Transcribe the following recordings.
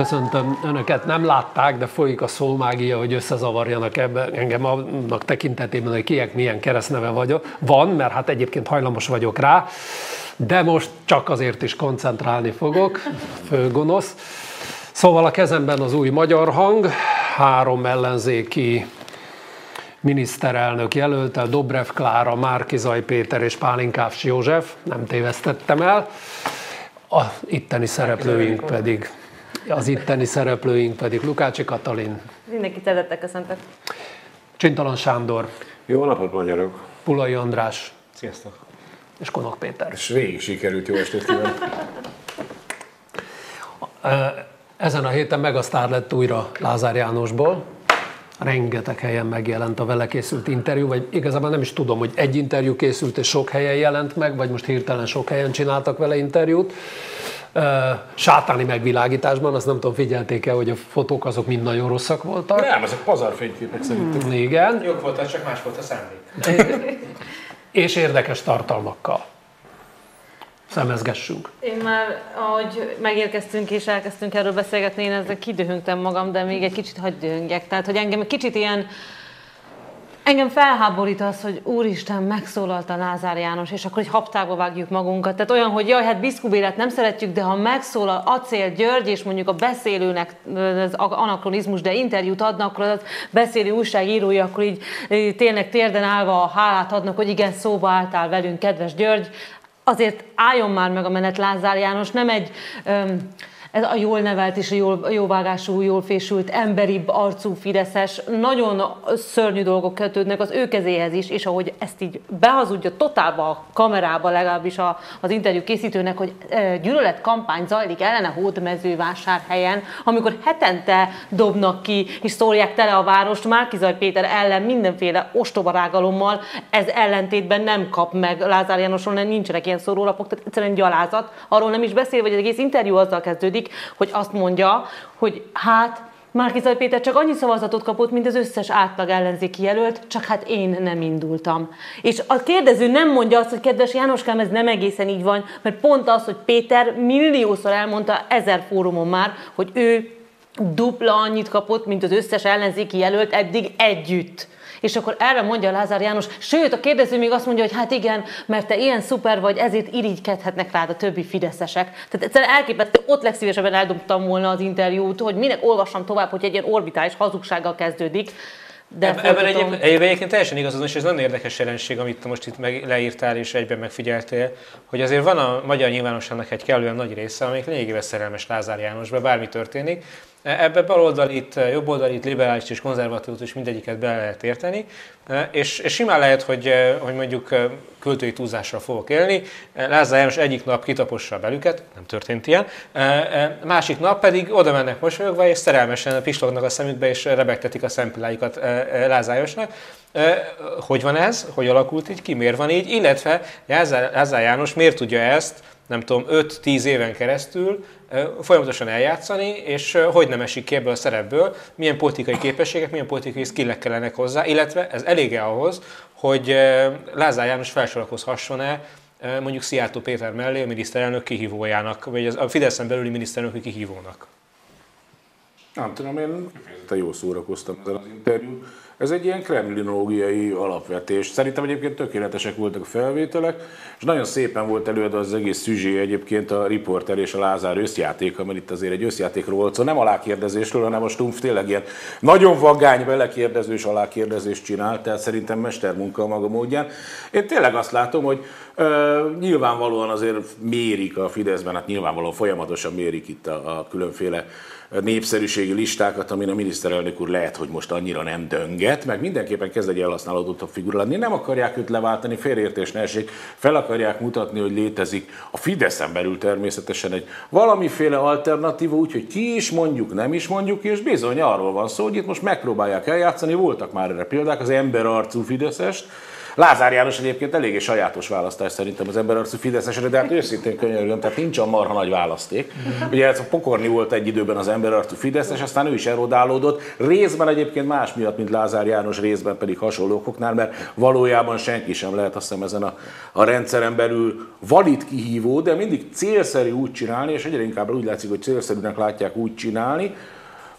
Köszöntöm Önöket, nem látták, de folyik a szómágia, hogy összezavarjanak ebben engem annak tekintetében, hogy kiek milyen keresztneve vagyok. Van, mert hát egyébként hajlamos vagyok rá, de most csak azért is koncentrálni fogok, főgonosz. Szóval a kezemben az új magyar hang, három ellenzéki miniszterelnök jelöltel, Dobrev Klára, Márkizaj Péter és Pálinkávs József, nem tévesztettem el. A itteni szereplőink pedig az itteni szereplőink pedig Lukácsi Katalin. Mindenki szeretettel köszöntök. Csintalan Sándor. Jó napot, magyarok! Pulai András. Sziasztok! És Konok Péter. És végig sikerült, jó estét kívánok! Ezen a héten megasztár lett újra Lázár Jánosból. Rengeteg helyen megjelent a vele készült interjú, vagy igazából nem is tudom, hogy egy interjú készült és sok helyen jelent meg, vagy most hirtelen sok helyen csináltak vele interjút sátáni megvilágításban, azt nem tudom, figyelték-e, hogy a fotók azok mind nagyon rosszak voltak. Nem, ezek pazarfényképek szerintem. Hmm, igen. Jók voltak, csak más volt a szándék. És érdekes tartalmakkal. Szemezgessünk. Én már, ahogy megérkeztünk és elkezdtünk erről beszélgetni, én ezzel kidühöngtem magam, de még egy kicsit hagyd dühöngjek. Tehát, hogy engem kicsit ilyen Engem felháborít az, hogy úristen, megszólalt a Lázár János, és akkor egy haptába vágjuk magunkat. Tehát olyan, hogy jaj, hát Biszkubélet nem szeretjük, de ha megszólal Acél György, és mondjuk a beszélőnek az anakronizmus, de interjút adnak, akkor az beszélő újságírója, akkor így tényleg térden állva a hálát adnak, hogy igen, szóba álltál velünk, kedves György. Azért álljon már meg a menet Lázár János, nem egy... Um, ez a jól nevelt és a jól, jóvágású, jól fésült, emberibb arcú Fideszes, nagyon szörnyű dolgok kötődnek az ő kezéhez is, és ahogy ezt így behazudja totálba a kamerába, legalábbis a, az interjú készítőnek, hogy e, gyűlöletkampány zajlik ellene hódmezővásárhelyen, amikor hetente dobnak ki, és szólják tele a várost, Márkizaj Péter ellen mindenféle ostobarágalommal, ez ellentétben nem kap meg Lázár Jánosról, nincsenek ilyen szórólapok, tehát egyszerűen gyalázat. Arról nem is beszél, hogy az egész interjú azzal kezdődik, működik, hogy azt mondja, hogy hát Márkizaj Péter csak annyi szavazatot kapott, mint az összes átlag ellenzéki jelölt, csak hát én nem indultam. És a kérdező nem mondja azt, hogy kedves Jánoskám, ez nem egészen így van, mert pont az, hogy Péter milliószor elmondta ezer fórumon már, hogy ő dupla annyit kapott, mint az összes ellenzéki jelölt eddig együtt. És akkor erre mondja Lázár János, sőt, a kérdező még azt mondja, hogy hát igen, mert te ilyen szuper vagy, ezért irigykedhetnek rád a többi fideszesek. Tehát egyszerűen elképesztő, ott legszívesebben eldobtam volna az interjút, hogy minek olvassam tovább, hogy egy ilyen orbitális hazugsággal kezdődik. De Eb- ebben egyébként, egyébként teljesen igazad, és ez nagyon érdekes jelenség, amit most itt meg, leírtál és egyben megfigyeltél, hogy azért van a magyar nyilvánosságnak egy kellően nagy része, amelyik lényegében szerelmes Lázár Jánosba, bármi történik, Ebbe baloldalit, jobboldalit, liberális és konzervatívot is mindegyiket be lehet érteni, és, és simán lehet, hogy, hogy mondjuk költői túlzásra fogok élni. Lázár János egyik nap kitapossa a belüket, nem történt ilyen, másik nap pedig oda mennek mosolyogva, és szerelmesen pislognak a szemükbe, és rebegtetik a szempilláikat Lázár Jánosnak. Hogy van ez? Hogy alakult így? Ki miért van így? Illetve Lázár János miért tudja ezt, nem tudom, 5-10 éven keresztül folyamatosan eljátszani, és hogy nem esik ki ebből a szerepből, milyen politikai képességek, milyen politikai skillek kellenek hozzá, illetve ez elége ahhoz, hogy Lázár János felsorakozhasson-e mondjuk Szijjártó Péter mellé a miniszterelnök kihívójának, vagy a Fideszen belüli miniszterelnök kihívónak. Nem tudom, én jó szórakoztam ezen az interjún. Ez egy ilyen kremlinológiai alapvetés. Szerintem egyébként tökéletesek voltak a felvételek, és nagyon szépen volt előadva az egész szüzsé egyébként a riporter és a Lázár összjáték, mert itt azért egy összjátékról volt szó, nem alákérdezésről, hanem a Stumpf tényleg ilyen nagyon vagány belekérdezős alákérdezést csinál, tehát szerintem mestermunka a maga módján. Én tényleg azt látom, hogy ö, nyilvánvalóan azért mérik a Fideszben, hát nyilvánvalóan folyamatosan mérik itt a, a különféle népszerűségi listákat, amin a miniszterelnök úr lehet, hogy most annyira nem dönget, meg mindenképpen kezd egy elhasználódottabb figura lenni. Nem akarják őt leváltani, félreértés ne esik, fel akarják mutatni, hogy létezik a Fideszen belül természetesen egy valamiféle alternatíva, úgyhogy ki is mondjuk, nem is mondjuk, és bizony arról van szó, hogy itt most megpróbálják eljátszani, voltak már erre példák, az emberarcú Fideszest, Lázár János egyébként eléggé sajátos választás szerintem az emberarcú Fideszesre, de hát őszintén könyörgöm, tehát nincs a marha nagy választék. Ugye ez a pokorni volt egy időben az emberarcú Fideszes, aztán ő is erodálódott. Részben egyébként más miatt, mint Lázár János, részben pedig hasonló okoknál, mert valójában senki sem lehet azt hiszem ezen a, a rendszeren belül valid kihívó, de mindig célszerű úgy csinálni, és egyre inkább úgy látszik, hogy célszerűnek látják úgy csinálni,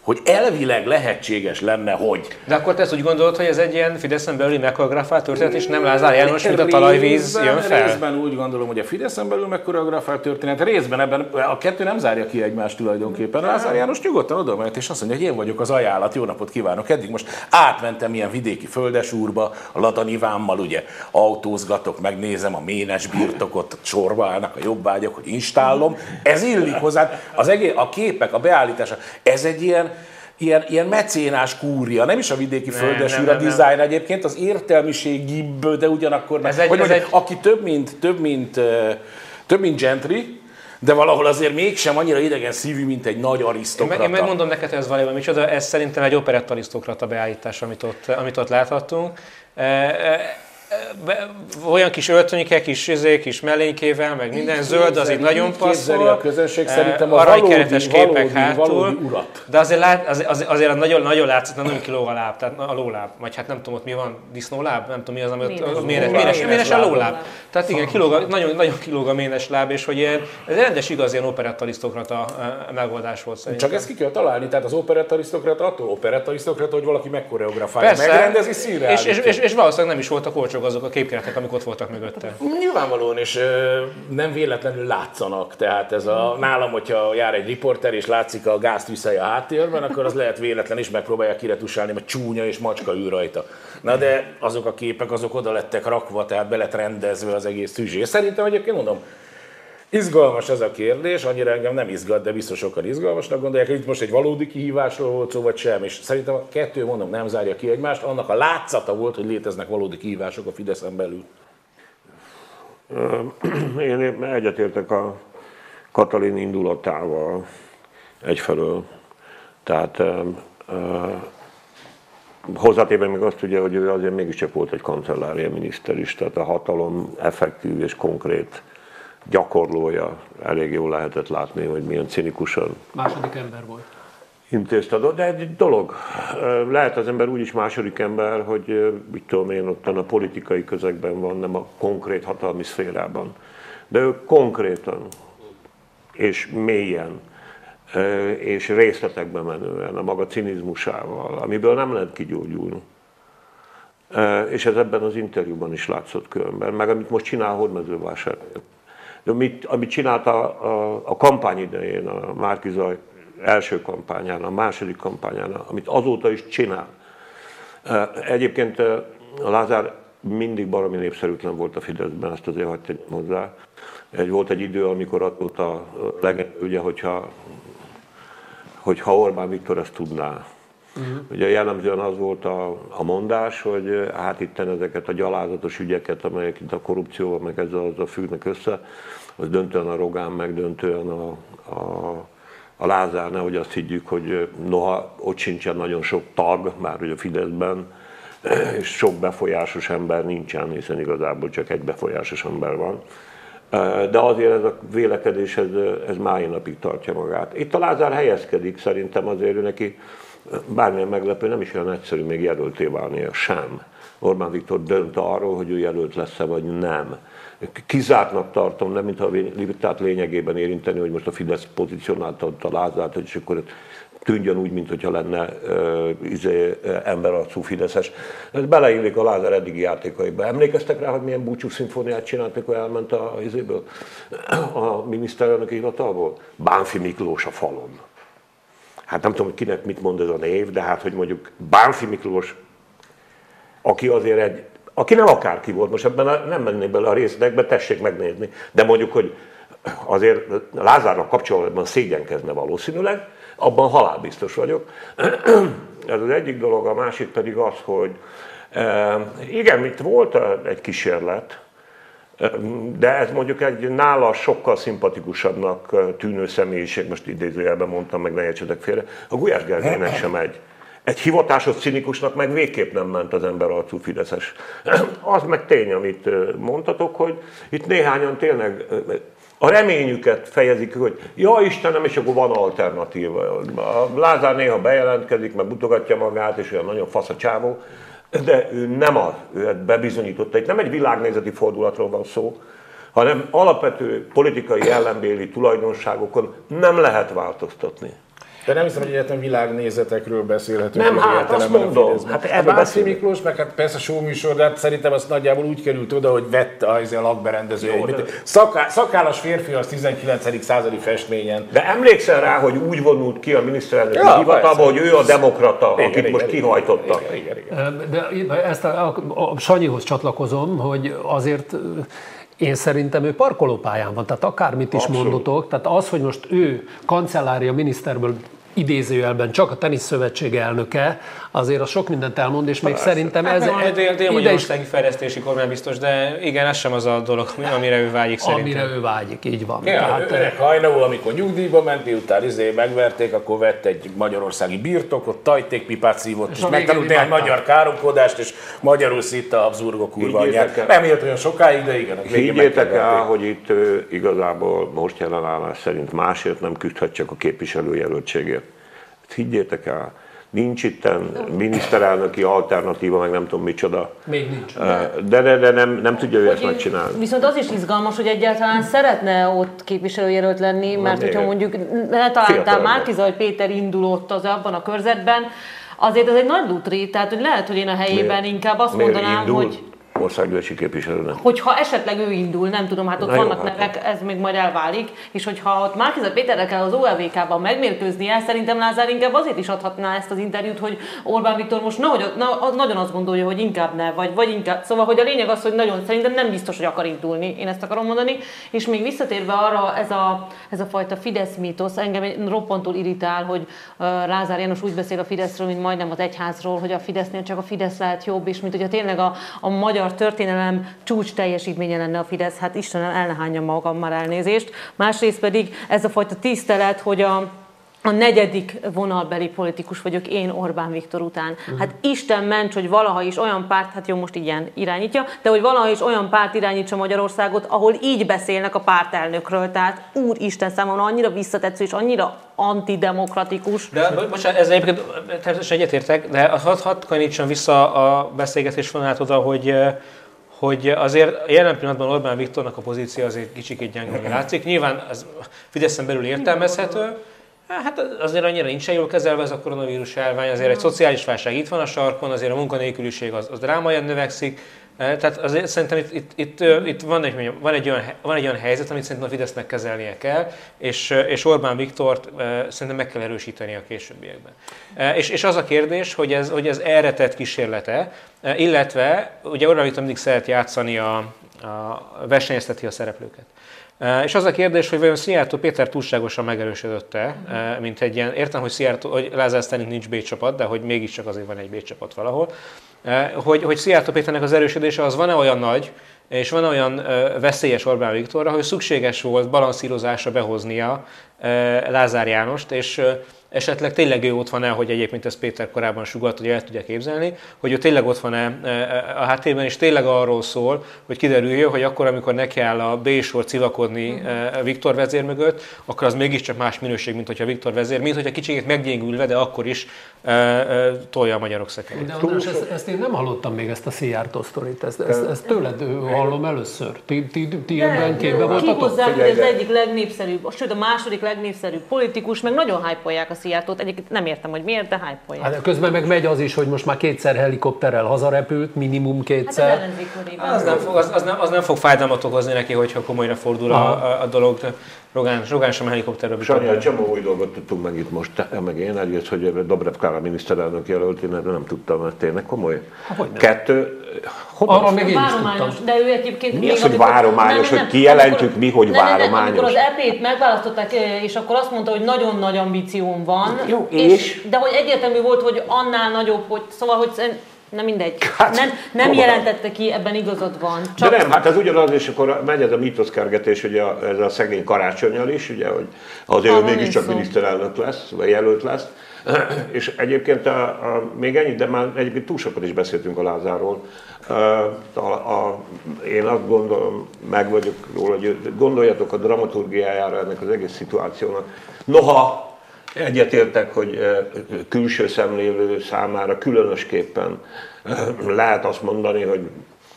hogy elvileg lehetséges lenne, hogy. De akkor te ezt úgy gondolod, hogy ez egy ilyen Fideszen belüli megkoreografált történet, és nem Lázár János, mint a talajvíz jön fel? Részben úgy gondolom, hogy a Fideszen belül megkoreografált történet, részben ebben a kettő nem zárja ki egymást tulajdonképpen. Lázár János nyugodtan oda mehet, és azt mondja, hogy én vagyok az ajánlat, jó napot kívánok. Eddig most átmentem ilyen vidéki földesúrba, a Latanivámmal ugye autózgatok, megnézem a ménes birtokot, sorba állnak a jobbágyok, hogy installom. Ez illik hozzá. Az egész, a képek, a beállítása, ez egy ilyen ilyen, ilyen mecénás kúria, nem is a vidéki földesűr a design egyébként, az értelmiségibb, de ugyanakkor, ez egy, hogy ez mondjam, egy... aki több mint, több mint, több mint gentry, de valahol azért mégsem annyira idegen szívű, mint egy nagy arisztokrata. Én, én megmondom neked, ez valójában micsoda, ez szerintem egy operett arisztokrata beállítás, amit ott, amit ott láthattunk olyan kis öltönyike, kis izé, kis mellénykével, meg minden így zöld, az így nagyon passzol. a közönség szerintem a aranykeretes képek valódi, hátul. Valódi urat. De azért, lát, azért, azért nagyon, nagyon látszik, nem kiló a láb, tehát a lóláb, vagy hát nem tudom, ott mi van, disznóláb, nem tudom mi az, ami ott, a ménes, ménes, ménes, a lóláb. Tehát igen, kilóg, nagyon, nagyon kilóg a ménes láb, és hogy ilyen, ez rendes igaz ilyen operettarisztokrata megoldás volt szerintem. Csak ezt ki kell találni, tehát az operettarisztokrata attól operettarisztokrata, hogy valaki megkoreografálja, megrendezi színre. És, és, és, és, valószínűleg nem is voltak olcsó azok a képkeretek, amik ott voltak mögötte. Nyilvánvalóan, ö, nem véletlenül látszanak. Tehát ez a, nálam, hogyha jár egy riporter, és látszik a gáztűzhely a háttérben, akkor az lehet véletlen is megpróbálja kiretusálni, mert csúnya és macska ül rajta. Na de azok a képek, azok oda lettek rakva, tehát be lett rendezve az egész szüzsé. Szerintem egyébként mondom, Izgalmas ez a kérdés, annyira engem nem izgat, de biztos sokan izgalmasnak gondolják, hogy itt most egy valódi kihívásról volt szó, vagy sem. És szerintem a kettő, mondom, nem zárja ki egymást, annak a látszata volt, hogy léteznek valódi kihívások a Fideszen belül. Én egyetértek a Katalin indulatával egyfelől. Tehát hozzátéve még azt ugye, hogy ő azért mégiscsak volt egy kancellária miniszter is, tehát a hatalom effektív és konkrét gyakorlója. Elég jól lehetett látni, hogy milyen cinikusan. Második ember volt. Intézte, de egy dolog. Lehet az ember úgy is második ember, hogy mit tudom én, ott a politikai közegben van, nem a konkrét hatalmi szférában. De ő konkrétan és mélyen és részletekbe menően, a maga cinizmusával, amiből nem lehet kigyógyulni. És ez ebben az interjúban is látszott különben, meg amit most csinál Hódmezővásárhelyen amit, amit csinálta a, a, kampány idején, a Márki Zaj első kampányán, a második kampányán, amit azóta is csinál. Egyébként a Lázár mindig baromi népszerűtlen volt a Fideszben, ezt azért hagytam hozzá. Egy, volt egy idő, amikor ott a legend, ugye, hogyha, hogyha Orbán Viktor ezt tudná, Uh-huh. Ugye jellemzően az volt a, a mondás, hogy hát itt ezeket a gyalázatos ügyeket, amelyek itt a korrupcióval meg ezzel a fűnek össze, az döntően a Rogán, meg döntően a, a, a Lázár, nehogy azt higgyük, hogy noha ott sincsen nagyon sok tag, már hogy a Fideszben, és sok befolyásos ember nincsen, hiszen igazából csak egy befolyásos ember van. De azért ez a vélekedés, ez, ez máj napig tartja magát. Itt a Lázár helyezkedik, szerintem azért ő neki bármilyen meglepő, nem is olyan egyszerű még jelölté válnia sem. Orbán Viktor dönt arról, hogy ő jelölt lesz-e vagy nem. Kizártnak tartom, nem mintha a vitát lényegében érinteni, hogy most a Fidesz pozícionálta a Lázárt, hogy akkor tűnjön úgy, mintha lenne uh, izé, emberarcú Fideszes. Ez beleillik a Lázár eddigi játékaiba. Emlékeztek rá, hogy milyen búcsú szimfóniát csinált, mikor elment a, izéből, a miniszterelnök hivatalból? Bánfi Miklós a falon hát nem tudom, hogy kinek mit mond ez a név, de hát, hogy mondjuk Bánfi Miklós, aki azért egy, aki nem akárki volt, most ebben a, nem mennék bele a részletekbe, tessék megnézni, de mondjuk, hogy azért Lázárnak kapcsolatban szégyenkezne valószínűleg, abban halálbiztos vagyok. Ez az egyik dolog, a másik pedig az, hogy e, igen, itt volt egy kísérlet, de ez mondjuk egy nála sokkal szimpatikusabbnak tűnő személyiség, most idézőjelben mondtam, meg ne értsetek félre, a Gulyás Gergelynek sem egy. egy hivatásos cinikusnak meg végképp nem ment az ember arcú Fideszes. Az meg tény, amit mondtatok, hogy itt néhányan tényleg a reményüket fejezik, hogy ja Istenem, és akkor van alternatíva. A Lázár néha bejelentkezik, meg mutogatja magát, és olyan nagyon fasz a csávó, de ő nem az, ő bebizonyította. Itt nem egy világnézeti fordulatról van szó, hanem alapvető politikai ellenbéli tulajdonságokon nem lehet változtatni. De nem hiszem, hogy egyetem világnézetekről beszélhetünk. Nem, hát azt mondom. Hát ebben Váci Miklós, meg hát persze showműsor, de hát szerintem az nagyjából úgy került oda, hogy vette a, a lakberendező. Jó, de... Szaká, szakállas férfi az 19. századi festményen. De emlékszel rá, hogy úgy vonult ki a miniszterelnök ja, hivatalba, hogy ő a demokrata, igen, akit igen, most igen, kihajtotta. Igen, igen, igen. De ezt a, a, a Sanyihoz csatlakozom, hogy azért én szerintem ő parkolópályán van, tehát akármit is Abszolút. mondotok, tehát az, hogy most ő kancellária miniszterből idézőjelben csak a teniszszövetség elnöke, azért a sok mindent elmond, és még Persze. szerintem hát ez... Hát egy dél, dél-magyarországi is... fejlesztési kormány biztos, de igen, ez sem az a dolog, amire ő vágyik szerintem. Amire ő vágyik, így van. Ja, Tehát, öreg hajnalú, amikor nyugdíjba ment, miután izé megverték, akkor vett egy magyarországi birtokot, tajtékpipát szívott, és, és megtanult néhány magyar káromkodást, és magyarul szitta a Habsburgok kurva anyját. Nem élt olyan sokáig, de igen. Higgyétek el, hogy itt igazából most jelen állás szerint másért nem küzdhet csak a képviselőjelöltségért. Higgyétek el, Nincs itt miniszterelnöki alternatíva, meg nem tudom micsoda. Még nincs. De, de, de nem, nem tudja ő ezt megcsinálni. Viszont az is izgalmas, hogy egyáltalán szeretne ott képviselőjelölt lenni, mert Na, hogyha mondjuk találtál Márkizaj Péter indul ott az abban a körzetben, azért ez egy nagy lutri, tehát hogy lehet, hogy én a helyében Miért? inkább azt Miért mondanám, indul? hogy országgyűlési képviselőnek. Hogyha esetleg ő indul, nem tudom, hát ott Na vannak jó, hát nevek, ez még majd elválik, és hogyha ott Márkizat Péterre kell az OLVK-ban megmérkőznie, szerintem Lázár inkább azért is adhatná ezt az interjút, hogy Orbán Viktor most nehogy, na, nagyon azt gondolja, hogy inkább ne, vagy, vagy inkább. Szóval, hogy a lényeg az, hogy nagyon szerintem nem biztos, hogy akar indulni, én ezt akarom mondani, és még visszatérve arra, ez a, ez a fajta Fidesz mítosz, engem roppantól irritál, hogy Lázár János úgy beszél a Fideszről, mint majdnem az egyházról, hogy a Fidesznél csak a Fidesz lehet jobb, és mint hogyha tényleg a, a magyar történelem csúcs teljesítménye lenne a Fidesz, hát Istenem, el magam már elnézést. Másrészt pedig ez a fajta tisztelet, hogy a, a negyedik vonalbeli politikus vagyok én Orbán Viktor után. Uh-huh. Hát Isten ments, hogy valaha is olyan párt, hát jó, most ilyen irányítja, de hogy valaha is olyan párt irányítsa Magyarországot, ahol így beszélnek a pártelnökről. Tehát Úristen számomra annyira visszatetsző és annyira antidemokratikus. De bocsánat, ez egyébként természetesen egyetértek, de hadd had kanítson vissza a beszélgetés vonalát oda, hogy hogy azért jelen pillanatban Orbán Viktornak a pozíció azért kicsit gyengülni látszik. Nyilván ez Fideszen belül értelmezhető, Hát azért annyira nincsen jól kezelve ez a koronavírus járvány, azért egy szociális válság itt van a sarkon, azért a munkanélküliség az, az drámaian növekszik, tehát azért szerintem itt, itt, itt, itt van, egy, van, egy olyan, van egy olyan helyzet, amit szerintem a Fidesznek kezelnie kell, és, és Orbán Viktort szerintem meg kell erősíteni a későbbiekben. És, és az a kérdés, hogy ez, hogy ez erre tett kísérlete, illetve ugye Orbán Viktor mindig szeret játszani a, a versenyezteti a szereplőket. És az a kérdés, hogy vajon Szijjártó Péter túlságosan megerősödött-e, mint egy ilyen, értem, hogy, Szijjártó, hogy Lázár Sztánink nincs B csapat, de hogy mégiscsak azért van egy B csapat valahol, hogy, hogy Szijjártó Péternek az erősödése az van-e olyan nagy, és van olyan veszélyes Orbán Viktorra, hogy szükséges volt balanszírozásra behoznia Lázár Jánost, és esetleg tényleg ő ott van-e, hogy egyébként ez Péter korábban sugalt, hogy el tudja képzelni, hogy ő tényleg ott van-e e, e, a háttérben, és tényleg arról szól, hogy kiderüljön, hogy akkor, amikor neki áll a B-sor civakodni e, Viktor vezér mögött, akkor az mégiscsak más minőség, mint hogyha Viktor vezér, mint hogyha kicsit meggyengülve, de akkor is tolja a magyarok szekerét. De András, ezt, ezt, én nem hallottam még ezt a Szijjártó sztorit, ezt, ezt, ezt tőled hallom először. Ti, ti, ti ebben képbe voltatok? Ki hozzá, hogy az egyik legnépszerűbb, sőt a második legnépszerűbb politikus, meg nagyon hype a Szijjártót. Egyébként nem értem, hogy miért, de hype hát, közben meg megy az is, hogy most már kétszer helikopterrel hazarepült, minimum kétszer. Hát az, nem fog, az, az, nem, az nem fog fájdalmat okozni neki, hogyha komolyra fordul a, a, a dolog. Rogán, Rogán sem helikopterről Sanyi, egy csomó új dolgot tudtunk meg itt most, te, meg én. Egyrészt, hogy Dobrev Kála miniszterelnök jelölt, én nem tudtam, mert tényleg komoly. Hogy Kettő, Arra még én is tudtam. De ő egyébként... Mi az, hogy várományos, hogy kijelentjük mi, hogy várományos? Amikor az EP-t megválasztották, és akkor azt mondta, hogy nagyon nagy ambícióm van. Jó, és? és? De hogy egyértelmű volt, hogy annál nagyobb, hogy szóval, hogy nem mindegy. Hát, nem nem jelentette ki, ebben igazad van. Csak... De nem, hát ez ugyanaz, és akkor megy ez a mítoszkergetés, hogy a, ez a szegény karácsonyal is, ugye, hogy azért ő mégiscsak miniszterelnök lesz, vagy jelölt lesz. És egyébként a, a, még ennyit, de már egyébként túl sokat is beszéltünk a Lázáról. A, a, én azt gondolom, meg vagyok róla, hogy gondoljatok a dramaturgiájára ennek az egész szituációnak. Noha egyetértek, hogy külső szemlélő számára különösképpen lehet azt mondani, hogy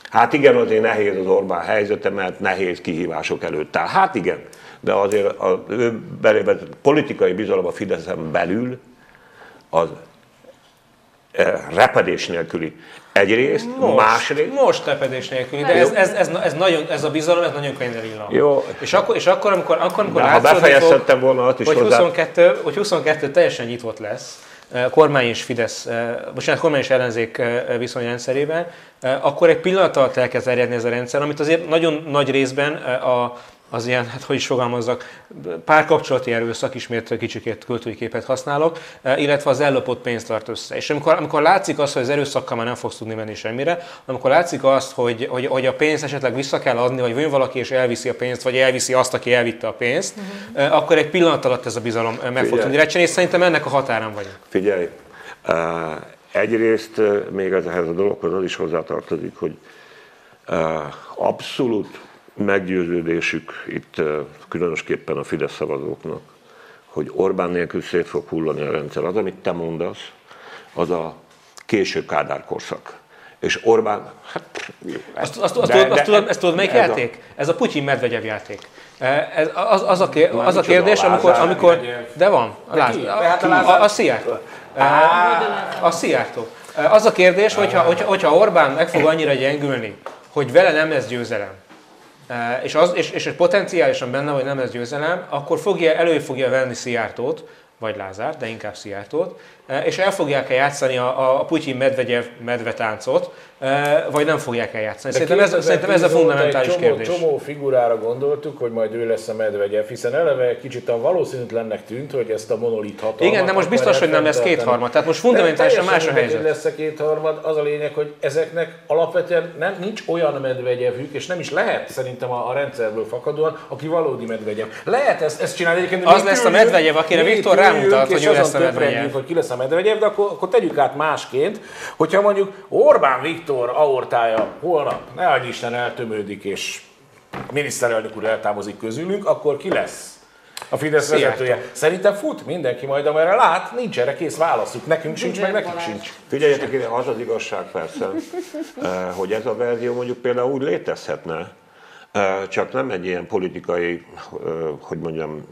hát igen, azért nehéz az Orbán helyzete, mert nehéz kihívások előtt áll. Hát igen, de azért a ő belében politikai bizalom a Fideszen belül az repedés nélküli. Egyrészt, most, másrészt... Most repedés nélküli, de ez, ez, ez, ez, nagyon, ez a bizalom, ez nagyon könnyen villan. Jó. És akkor, és akkor, amikor, akkor, amikor ha befejeztettem volna azt is hogy, hozzá... 22, hogy 22 teljesen nyitott lesz, kormány és Fidesz, bocsánat, kormány és ellenzék viszonyrendszerében, akkor egy pillanat alatt elkezd erjedni ez a rendszer, amit azért nagyon nagy részben a, az ilyen, hát hogy is fogalmazzak, párkapcsolati erőszak, ismét kicsikét költői képet használok, e, illetve az ellopott pénzt tart össze. És amikor, amikor látszik az, hogy az erőszakkal már nem fogsz tudni menni semmire, amikor látszik azt, hogy, hogy, hogy a pénzt esetleg vissza kell adni, vagy jön valaki és elviszi a pénzt, vagy elviszi azt, aki elvitte a pénzt, uh-huh. akkor egy pillanat alatt ez a bizalom meg Figyelj. fog tudni recsen, és szerintem ennek a határán vagyunk. Figyelj, egyrészt még ehhez a dologhoz az is hozzátartozik, hogy abszolút meggyőződésük itt különösképpen a Fidesz szavazóknak, hogy Orbán nélkül szét fog hullani a rendszer. Az, amit te mondasz, az a késő Kádár korszak. És Orbán, hát... Azt, azt, azt, de, tudod, azt tudod, ezt tudod, melyik ez játék? A... Ez a Putyin Medvegyev játék. Ez, az, az, a, kér, az a kérdés, amikor, amikor... De van, a, Láz, a, a, a Szijjártó. A Szijjártó. Az a kérdés, hogyha, hogyha, hogyha Orbán meg fog annyira gyengülni, hogy vele nem lesz győzelem, és, az, és, és potenciálisan benne, hogy nem ez győzelem, akkor fogja, elő fogja venni Szijjártót, vagy Lázár, de inkább Szijjártót, és el fogják-e játszani a, a Putyin Medvegyev medvetáncot, vagy nem fogják eljátszani. Szerintem ez, szerintem ez a fundamentális csomó, kérdés. Csomó figurára gondoltuk, hogy majd ő lesz a Medvegyev, hiszen eleve kicsit a valószínűtlennek tűnt, hogy ezt a monolit hatalmat... Igen, de most biztos, hogy nem lesz kétharmad. Tehát most fundamentálisan más a helyzet. lesz a kétharmad, az a lényeg, hogy ezeknek alapvetően nem, nincs olyan Medvegyevük, és nem is lehet szerintem a, a rendszerből fakadóan, aki valódi Medvegyev. Lehet ezt, ezt csinálni egyébként. Az lesz a Medvegyev, akire Viktor rámutat, hogy ő lesz a Medvegyev. hogy ki lesz a Medvegyev, de akkor, akkor tegyük át másként, hogyha mondjuk Orbán Viktor aortája holnap, ne adj Isten, eltömődik, és a miniszterelnök úr eltávozik közülünk, akkor ki lesz? A Fidesz vezetője. Szerintem fut mindenki majd, amerre lát, nincs erre kész válaszuk. Nekünk sincs, meg nekik sincs. Figyeljetek, az az igazság persze, eh, hogy ez a verzió mondjuk például úgy létezhetne, eh, csak nem egy ilyen politikai, eh, hogy mondjam,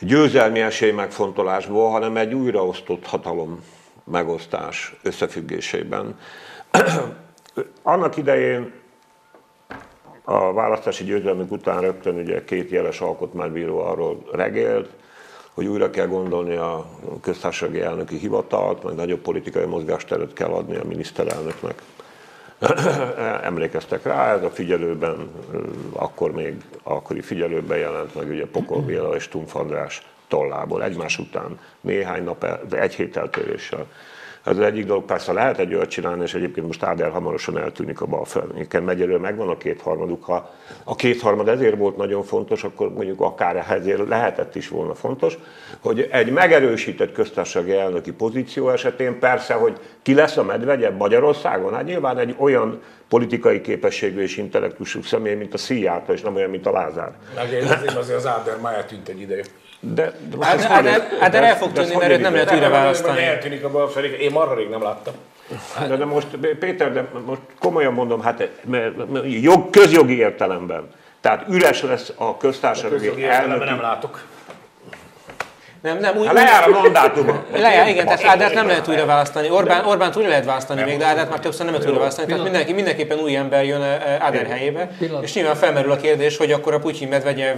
győzelmi esély megfontolásból, hanem egy újraosztott hatalom megosztás összefüggésében. Annak idején a választási győzelmük után rögtön ugye két jeles alkotmánybíró arról regélt, hogy újra kell gondolni a köztársasági elnöki hivatalt, meg nagyobb politikai mozgásteret kell adni a miniszterelnöknek. Emlékeztek rá, ez a figyelőben, akkor még akkori figyelőben jelent meg ugye Pokol Béla és Tumf András tollából egymás után, néhány nap, egy hét eltéréssel. Az egyik dolog, persze lehet egy olyat csinálni, és egyébként most Áder hamarosan eltűnik a Balfelnéken megyéről, megvan a kétharmaduk. Ha a kétharmad ezért volt nagyon fontos, akkor mondjuk akár ezért lehetett is volna fontos, hogy egy megerősített köztársasági elnöki pozíció esetén persze, hogy ki lesz a medvegye Magyarországon, hát nyilván egy olyan politikai képességű és intellektusú személy, mint a Szijjárta, és nem olyan, mint a Lázár. Azért azért az Áder már eltűnt egy ideje. De, de most hát, hát, hát, hát el fog tűnni, mert őt nem lehet újra választani. Eltűnik a bal felé, én marha rég nem láttam. De, de most, Péter, de most komolyan mondom, hát jog, közjogi értelemben. Tehát üres lesz a köztársasági elnöki... nem látok. Nem, nem, úgy, hát lejár a mandátuma. Lejár, igen, tehát Ádát nem lehet újra választani. Orbán, Orbán újra lehet választani még, de Ádát már többször nem lehet újra választani. Tehát mindenki, mindenképpen új ember jön Áder helyébe. És nyilván felmerül a kérdés, hogy akkor a Putyin Medvegyev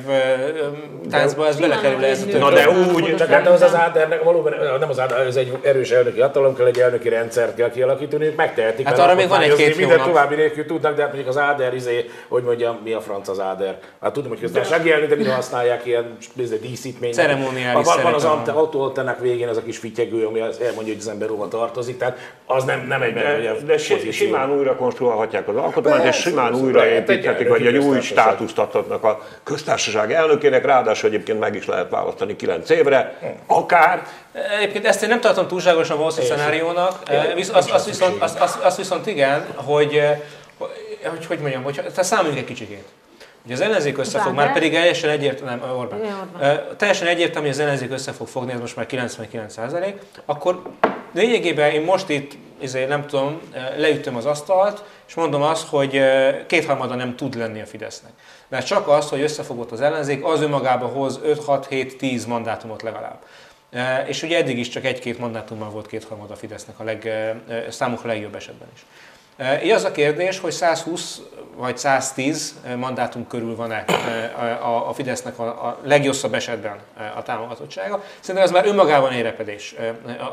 táncba ez belekerül ez a több. Na de úgy, csak hát az az Ádernek valóban nem az Áder, ez egy erős elnöki hatalom, kell egy elnöki rendszert kell kialakítani, ők megtehetik. Hát arra még van egy-két Minden további nélkül tudnak, de hát mondjuk az Áder, izé, hogy mondjam, mi a franc az Áder. Hát tudom, hogy közben elnök, de használják ilyen díszítményt. Ceremoniális van az ante, autóantenák végén ez a kis fityegő, ami az elmondja, hogy az ember hova tartozik, tehát az nem, nem egy de, de simán újra konstruálhatják az alkotmányt, és simán újraépíthetik, vagy egy új státuszt adhatnak a köztársaság elnökének, ráadásul egyébként meg is lehet választani 9 évre, akár. Egyébként ezt én nem tartom túlságosan valószínű szenáriónak, azt, viszont, viszont igen, hogy hogy, hogy mondjam, hogy tehát számoljunk egy kicsikét. Ugye az ellenzék össze fog, már pedig teljesen egyértelmű, nem, Orbán, Orbán. teljesen egyértelmű, hogy az ellenzék össze fog fogni, ez most már 99 akkor lényegében én most itt, ezért nem tudom, leütöm az asztalt, és mondom azt, hogy kétharmada nem tud lenni a Fidesznek. Mert csak az, hogy összefogott az ellenzék, az önmagában hoz 5-6-7-10 mandátumot legalább. És ugye eddig is csak egy-két mandátummal volt kétharmada a Fidesznek a leg, számukra legjobb esetben is. Így az a kérdés, hogy 120 vagy 110 mandátum körül van-e a Fidesznek a legjobb esetben a támogatottsága. Szerintem ez már önmagában érepedés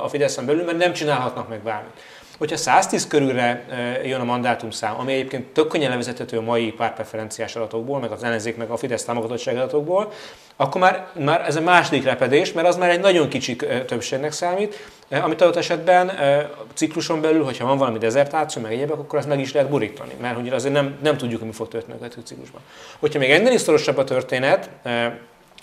a Fideszen belül, mert nem csinálhatnak meg bármit. Hogyha 110 körülre jön a mandátumszám, ami egyébként tök könnyen levezethető a mai pártpreferenciás adatokból, meg az ellenzék, meg a Fidesz támogatottság adatokból, akkor már, már ez a második repedés, mert az már egy nagyon kicsi többségnek számít, amit adott esetben cikluson belül, hogyha van valami dezertáció, meg egyébek, akkor azt meg is lehet burítani, mert hogy azért nem, nem tudjuk, mi fog történni a ciklusban. Hogyha még ennél is szorosabb a történet,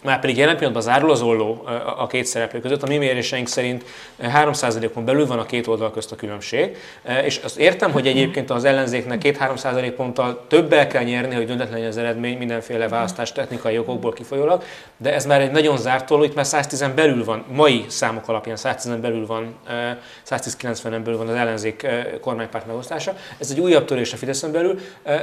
már pedig jelen pillanatban zárul az olló a két szereplő között. A mi méréseink szerint 3%-on belül van a két oldal közt a különbség, és azt értem, hogy egyébként az ellenzéknek 2-3% ponttal többel kell nyerni, hogy döntetlen az eredmény mindenféle választás technikai okokból kifolyólag, de ez már egy nagyon zárt olló, itt már 110 belül van, mai számok alapján 110 belül van, 110-90 belül van az ellenzék kormánypárt megosztása. Ez egy újabb törés a Fideszen belül.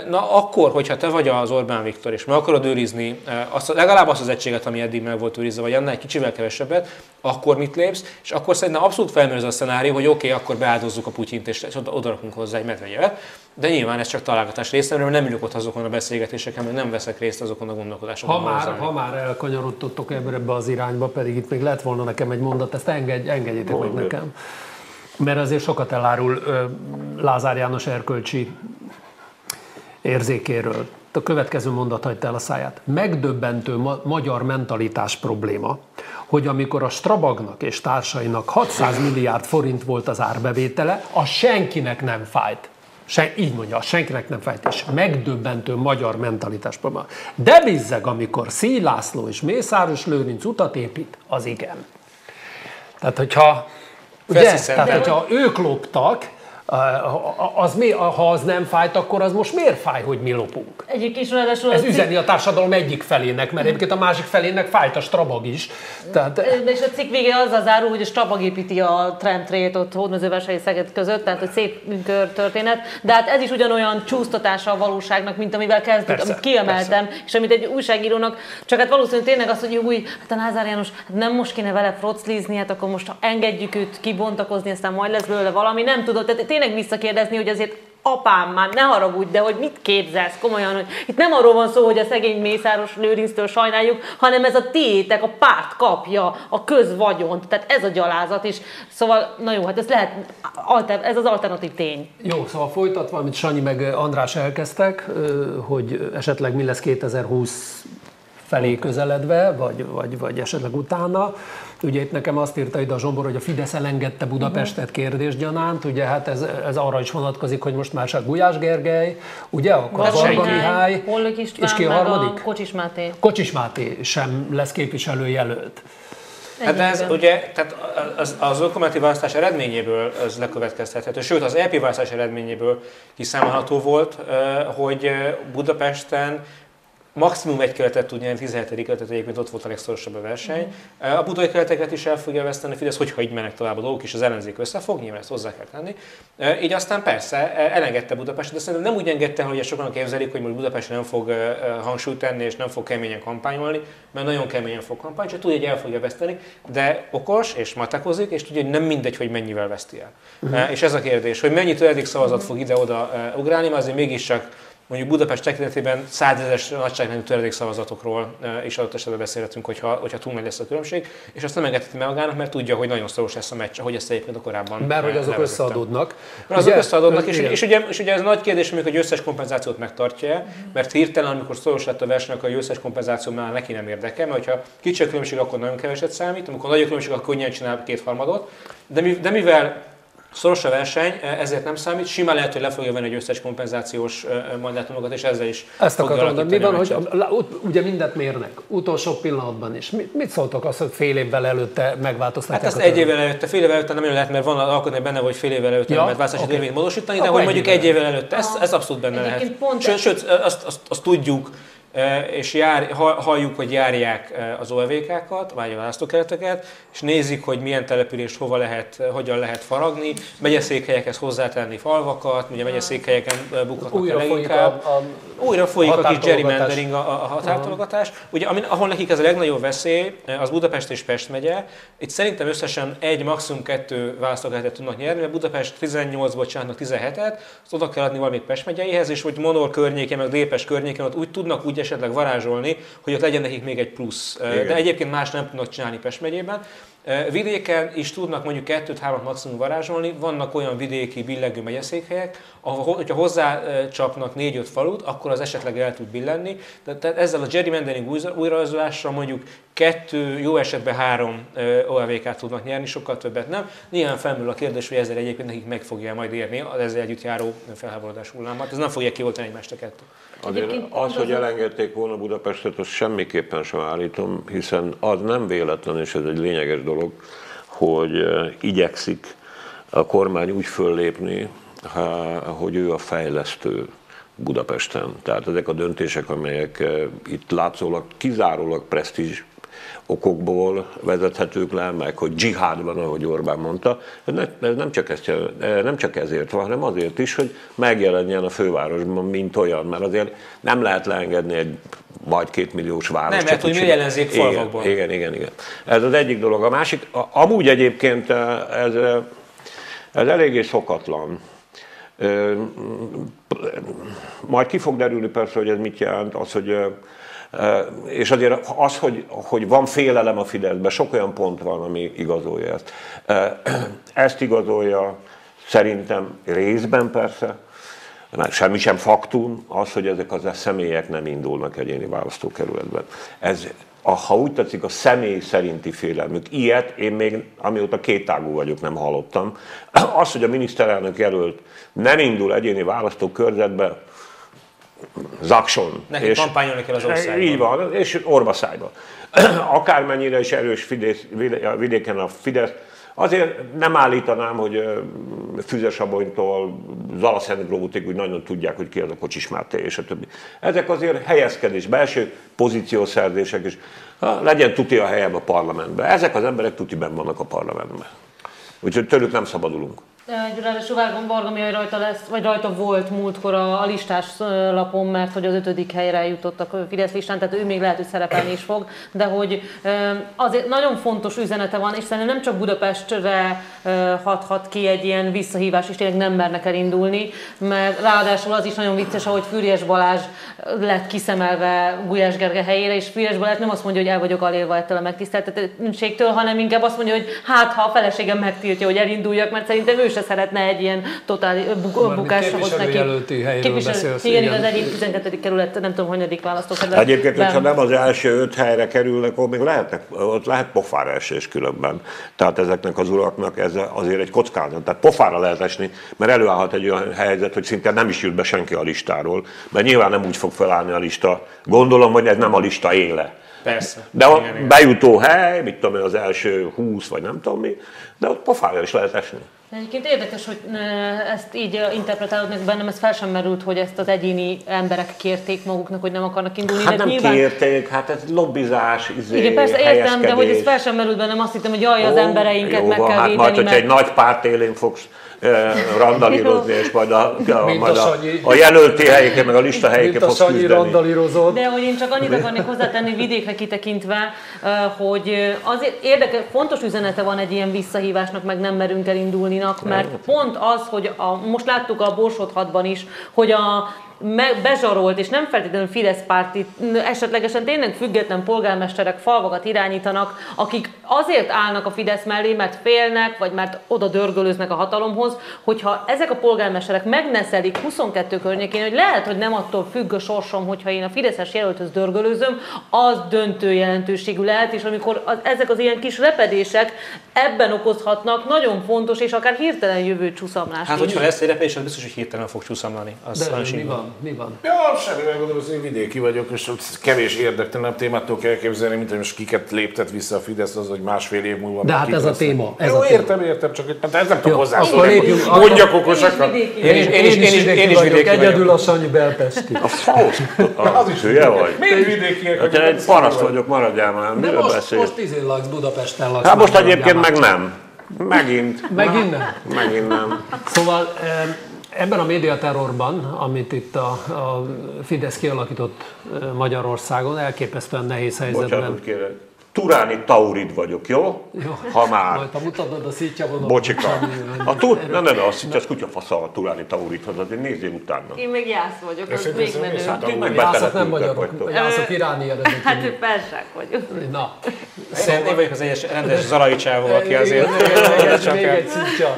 Na akkor, hogyha te vagy az Orbán Viktor, és meg akarod őrizni azt, legalább azt az egységet, ami eddig meg volt őrizve, vagy annál egy kicsivel kevesebbet, akkor mit lépsz, és akkor szerintem abszolút felmerül az a szenárió, hogy oké, okay, akkor beáldozzuk a Putyint, és oda rakunk hozzá egy medvegyevet, de nyilván ez csak találgatás része, mert nem ülök ott azokon a beszélgetéseken, mert nem veszek részt azokon a gondolkodásokon. Ha már, ha már elkanyarodtatok ebbe az irányba, pedig itt még lett volna nekem egy mondat, ezt engedj, engedjétek meg nekem. Mert azért sokat elárul Lázár János erkölcsi érzékéről a következő mondat hagyta el a száját. Megdöbbentő ma- magyar mentalitás probléma, hogy amikor a Strabagnak és társainak 600 milliárd forint volt az árbevétele, a senkinek nem fájt. Sen, így mondja, senkinek nem fájt, és megdöbbentő magyar mentalitás probléma. De bizzeg, amikor Szílászló és Mészáros Lőrinc utat épít, az igen. Tehát, hogyha, ugye, tehát, hogyha ők loptak, az mi, ha az nem fájt, akkor az most miért fáj, hogy mi lopunk? Egyébként ráadásul... Ez üzeni a társadalom egyik felének, mert egyébként a másik felének fájt a Strabag is. Tehát... És a cikk vége az zárul, hogy a Strabag építi a trendrét ott Hódmezővásárhely Szeged között, tehát hogy szép történet. De hát ez is ugyanolyan csúsztatása a valóságnak, mint amivel kezdtük, amit kiemeltem, persze. és amit egy újságírónak, csak hát valószínűleg tényleg az, hogy új, hát a Lázár János, hát nem most kéne vele froclizni, hát akkor most engedjük őt kibontakozni, aztán majd lesz belőle valami, nem tudod. Tehát tényleg visszakérdezni, hogy azért apám már ne haragudj, de hogy mit képzelsz komolyan, hogy itt nem arról van szó, hogy a szegény Mészáros Lőrinctől sajnáljuk, hanem ez a tiétek, a párt kapja a közvagyont, tehát ez a gyalázat is. Szóval, na jó, hát ez lehet, ez az alternatív tény. Jó, szóval folytatva, amit Sanyi meg András elkezdtek, hogy esetleg mi lesz 2020 felé közeledve, vagy, vagy, vagy esetleg utána. Ugye itt nekem azt írta ide a Zsombor, hogy a Fidesz elengedte Budapestet kérdésgyanánt, ugye hát ez, ez arra is vonatkozik, hogy most már csak Gulyás Gergely, ugye, akkor Varga Mihály, István, és ki a harmadik? A Kocsis Máté. Kocsis Máté sem lesz képviselőjelölt. Hát de ez ugye, tehát az, az önkormányzati választás eredményéből ez lekövetkeztethető, sőt az EP választás eredményéből kiszámolható volt, hogy Budapesten maximum egy keretet tud nyerni, 17. keretet egyébként ott volt a legszorosabb a verseny. Mm. A budai kereteket is el fogja veszteni Fidesz, hogyha így mennek tovább a dolgok, és az ellenzék összefog, nyilván ezt hozzá kell tenni. Így aztán persze e, elengedte Budapestet, de szerintem nem úgy engedte, hogy sokan képzelik, hogy most Budapesten nem fog hangsúlyt tenni, és nem fog keményen kampányolni, mert nagyon keményen fog kampányolni, csak tudja, hogy el fogja veszteni, de okos és matekozik, és tudja, hogy nem mindegy, hogy mennyivel veszti el. Mm. És ez a kérdés, hogy mennyi töredék szavazat fog ide-oda ugrálni, mert azért mégiscsak mondjuk Budapest tekintetében százezeres nagyságrendű töredék szavazatokról is adott esetben beszélhetünk, hogyha, hogyha túl nagy lesz a különbség, és azt nem engedheti meg magának, mert tudja, hogy nagyon szoros lesz a meccs, hogy ezt egyébként a korábban Mert hogy azok összeadódnak. Mert azok összeadódnak, és, és, ugye, és ugye ez nagy kérdés, hogy hogy összes kompenzációt megtartja, mert hirtelen, amikor szoros lett a verseny, akkor a összes kompenzáció már neki nem érdekel, mert ha kicsi a különbség, akkor nagyon keveset számít, amikor nagy a különbség, akkor könnyen csinál kétharmadot. De, de mivel Szoros a verseny, ezért nem számít. Simán lehet, hogy le fogja venni egy összes kompenzációs mandátumokat, és ezzel is Ezt akarom mondani. Mi van, hogy ugye mindent mérnek, utolsó pillanatban is. Mit, mit szóltok azt, hogy fél évvel előtte megváltoztatják? Hát ezt egy évvel előtte, fél évvel előtte nem lehet, mert van alkotmány benne, hogy fél évvel előtte ja, nem lehet választási okay. módosítani, de hogy mondjuk egy évvel előtte, ez, ez abszolút benne lehet. Sőt, sőt azt, azt, azt tudjuk, és jár, halljuk, hogy járják az OLVK-kat, vagy a választókereteket, és nézik, hogy milyen települést hova lehet, hogyan lehet faragni, megyeszékhelyekhez hozzátenni falvakat, ugye megyeszékhelyeken bukhatnak Újra leginkább. A, a Újra folyik a kis gerrymandering, a, a határtologatás. Ugye, amin, ahol nekik ez a legnagyobb veszély, az Budapest és Pest megye. Itt szerintem összesen egy, maximum kettő választókerületet tudnak nyerni, mert Budapest 18-ból csinálnak 17-et, azt oda kell adni valamelyik Pest megyeihez, és hogy Monor környékén, meg Dépes környékén ott úgy tudnak úgy esetleg varázsolni, hogy ott legyen nekik még egy plusz. Igen. De egyébként más nem tudnak csinálni Pest megyében. Vidéken is tudnak mondjuk kettőt, hármat maximum varázsolni, vannak olyan vidéki billegő megyeszékhelyek, ahol, hogyha hozzácsapnak négy-öt falut, akkor az esetleg el tud billenni. Tehát ezzel a gerrymandering újrarajzolásra mondjuk kettő, jó esetben három OLVK-t tudnak nyerni, sokkal többet nem. Nyilván felmerül a kérdés, hogy ezzel egyébként nekik meg fogja majd érni az ezzel együtt járó felháborodás hullámat. Ez nem fogja kioltani egymást a kettő. Azért az, hogy elengedték volna Budapestet, azt semmiképpen sem állítom, hiszen az nem véletlen, és ez egy lényeges dolog, hogy igyekszik a kormány úgy föllépni, hogy ő a fejlesztő Budapesten. Tehát ezek a döntések, amelyek itt látszólag kizárólag presztízs okokból vezethetők le, meg hogy dzsihád van, ahogy Orbán mondta. Ez nem csak, ezt, nem csak ezért van, hanem azért is, hogy megjelenjen a fővárosban, mint olyan, mert azért nem lehet leengedni egy majd két milliós város. Nem, mert hogy mi ellenzék falvakból. Igen, igen, igen. Ez az egyik dolog. A másik, amúgy egyébként ez, ez eléggé szokatlan. Majd ki fog derülni persze, hogy ez mit jelent, az, hogy és azért az, hogy, hogy van félelem a Fideszben, sok olyan pont van, ami igazolja ezt. Ezt igazolja szerintem részben persze, mert semmi sem faktum, az, hogy ezek az személyek nem indulnak egyéni választókerületben. Ez, a, ha úgy tetszik, a személy szerinti félelmük. Ilyet én még, amióta kétágú vagyok, nem hallottam. Az, hogy a miniszterelnök jelölt nem indul egyéni választókörzetbe, Zakson. Neki és kampányolni kell az országban. Így van, és Orbaszájban. Akármennyire is erős Fidesz, vidéken a Fidesz, Azért nem állítanám, hogy Füzesabonytól Zalaszentgróvutig úgy nagyon tudják, hogy ki az a Kocsis Máté és a többi. Ezek azért helyezkedés, belső pozíciószerzések, és ha, legyen tuti a helyem a parlamentben. Ezek az emberek tuti vannak a parlamentben. Úgyhogy tőlük nem szabadulunk. Ráadásul Vágom Bargami, hogy rajta lesz, vagy rajta volt múltkor a, a listás lapon, mert hogy az ötödik helyre jutottak a Fidesz listán, tehát ő még lehet, hogy szerepelni is fog, de hogy azért nagyon fontos üzenete van, és szerintem nem csak Budapestre hathat ki egy ilyen visszahívás, és tényleg nem mernek elindulni, mert ráadásul az is nagyon vicces, ahogy Füriyes Balázs lett kiszemelve Gulyás Gerge helyére, és Füriyes Balázs nem azt mondja, hogy el vagyok alélva ettől a megtiszteltetőségtől, hanem inkább azt mondja, hogy hát ha a feleségem megtiltja, hogy elinduljak, mert szerintem ő se szeretne egy ilyen totál bukáshoz neki. Jelölti helyről beszélsz, igen, igen, az egyik 12. kerület, nem tudom, hanyadik választókerület. Egyébként, hogyha nem az első öt helyre kerülnek, akkor még lehetnek, ott lehet pofára esés különben. Tehát ezeknek az uraknak ez azért egy kockázat. Tehát pofára lehet esni, mert előállhat egy olyan helyzet, hogy szinte nem is jut be senki a listáról, mert nyilván nem úgy fog felállni a lista. Gondolom, hogy ez nem a lista éle. Persze. De a igen, bejutó hely, mit tudom én, az első 20 vagy nem tudom mi, de ott pofára is lehet esni. Egyébként érdekes, hogy ezt így interpretálod, meg bennem ez fel sem merült, hogy ezt az egyéni emberek kérték maguknak, hogy nem akarnak indulni. Hát nem nyilván... kérték, hát ez lobbizás, izé, Igen, persze értem, de hogy ez fel sem merült bennem, azt hittem, hogy jaj, az Ó, embereinket jó, meg kell hát védeni. Majd, hogyha mert... egy nagy párt élén fogsz randalírozni, és majd a, a, majd a, a jelölti helyeken, meg a lista helyeken fogsz a küzdeni. randalírozott. De hogy én csak annyit akarnék hozzátenni vidékre kitekintve, hogy azért érdekes, fontos üzenete van egy ilyen visszahívásnak, meg nem merünk elindulninak, mert pont az, hogy a, most láttuk a Borsod is, hogy a bezsarolt, és nem feltétlenül Fidesz párti, esetlegesen tényleg független polgármesterek falvakat irányítanak, akik azért állnak a Fidesz mellé, mert félnek, vagy mert oda dörgölőznek a hatalomhoz, hogyha ezek a polgármesterek megneszelik 22 környékén, hogy lehet, hogy nem attól függ a sorsom, hogyha én a Fideszes jelölthöz dörgölőzöm, az döntő jelentőségű lehet, és amikor az, ezek az ilyen kis repedések ebben okozhatnak nagyon fontos és akár hirtelen jövő csúszamlást. Hát, hogyha lesz egy repés, az biztos, hogy hirtelen fog csúszamlani. Az De mi így van? Mi van? Ja, semmi megmondom, hogy én vidéki vagyok, és kevés érdektelenebb témát tudok elképzelni, mint hogy most kiket léptet vissza a Fidesz, az, hogy másfél év múlva. De meg hát ez a lesznek. téma, ez Jó, a téma. értem, értem, csak hát ez nem tudom Jó, hozzászólni. Mondjak okosakat. Én is, én is, én is, én is vidéki vagyok. Egyedül a Sanyi Belpesti. A Faust, az is hülye vagy. Miért vidékiek? Egy paraszt vagyok, maradjál már, De most, most izén laksz, Budapesten laksz. Hát most egyébként meg nem. Megint. Megint nem? Megint nem. Szóval ebben a médiaterrorban, amit itt a, a Fidesz kialakított Magyarországon, elképesztően nehéz helyzetben. Bocsánatot kérek. Turáni Taurid vagyok, jó? Jó. Ha már. Majd ha mutatod a szítja vonat. Bocsika. A tur... Ne, ne, ne, azt hitt, ez kutyafasza a Turáni Tauridhoz, azért nézzél utána. Én még jász vagyok, az Ezt- még menő. Hát én Nem meg jászok, nem magyarok. Jászok iráni eredetű. Hát persák vagyok. Na. Én, én vagyok az egyes rendes zarai csávó, aki azért még egy szítja.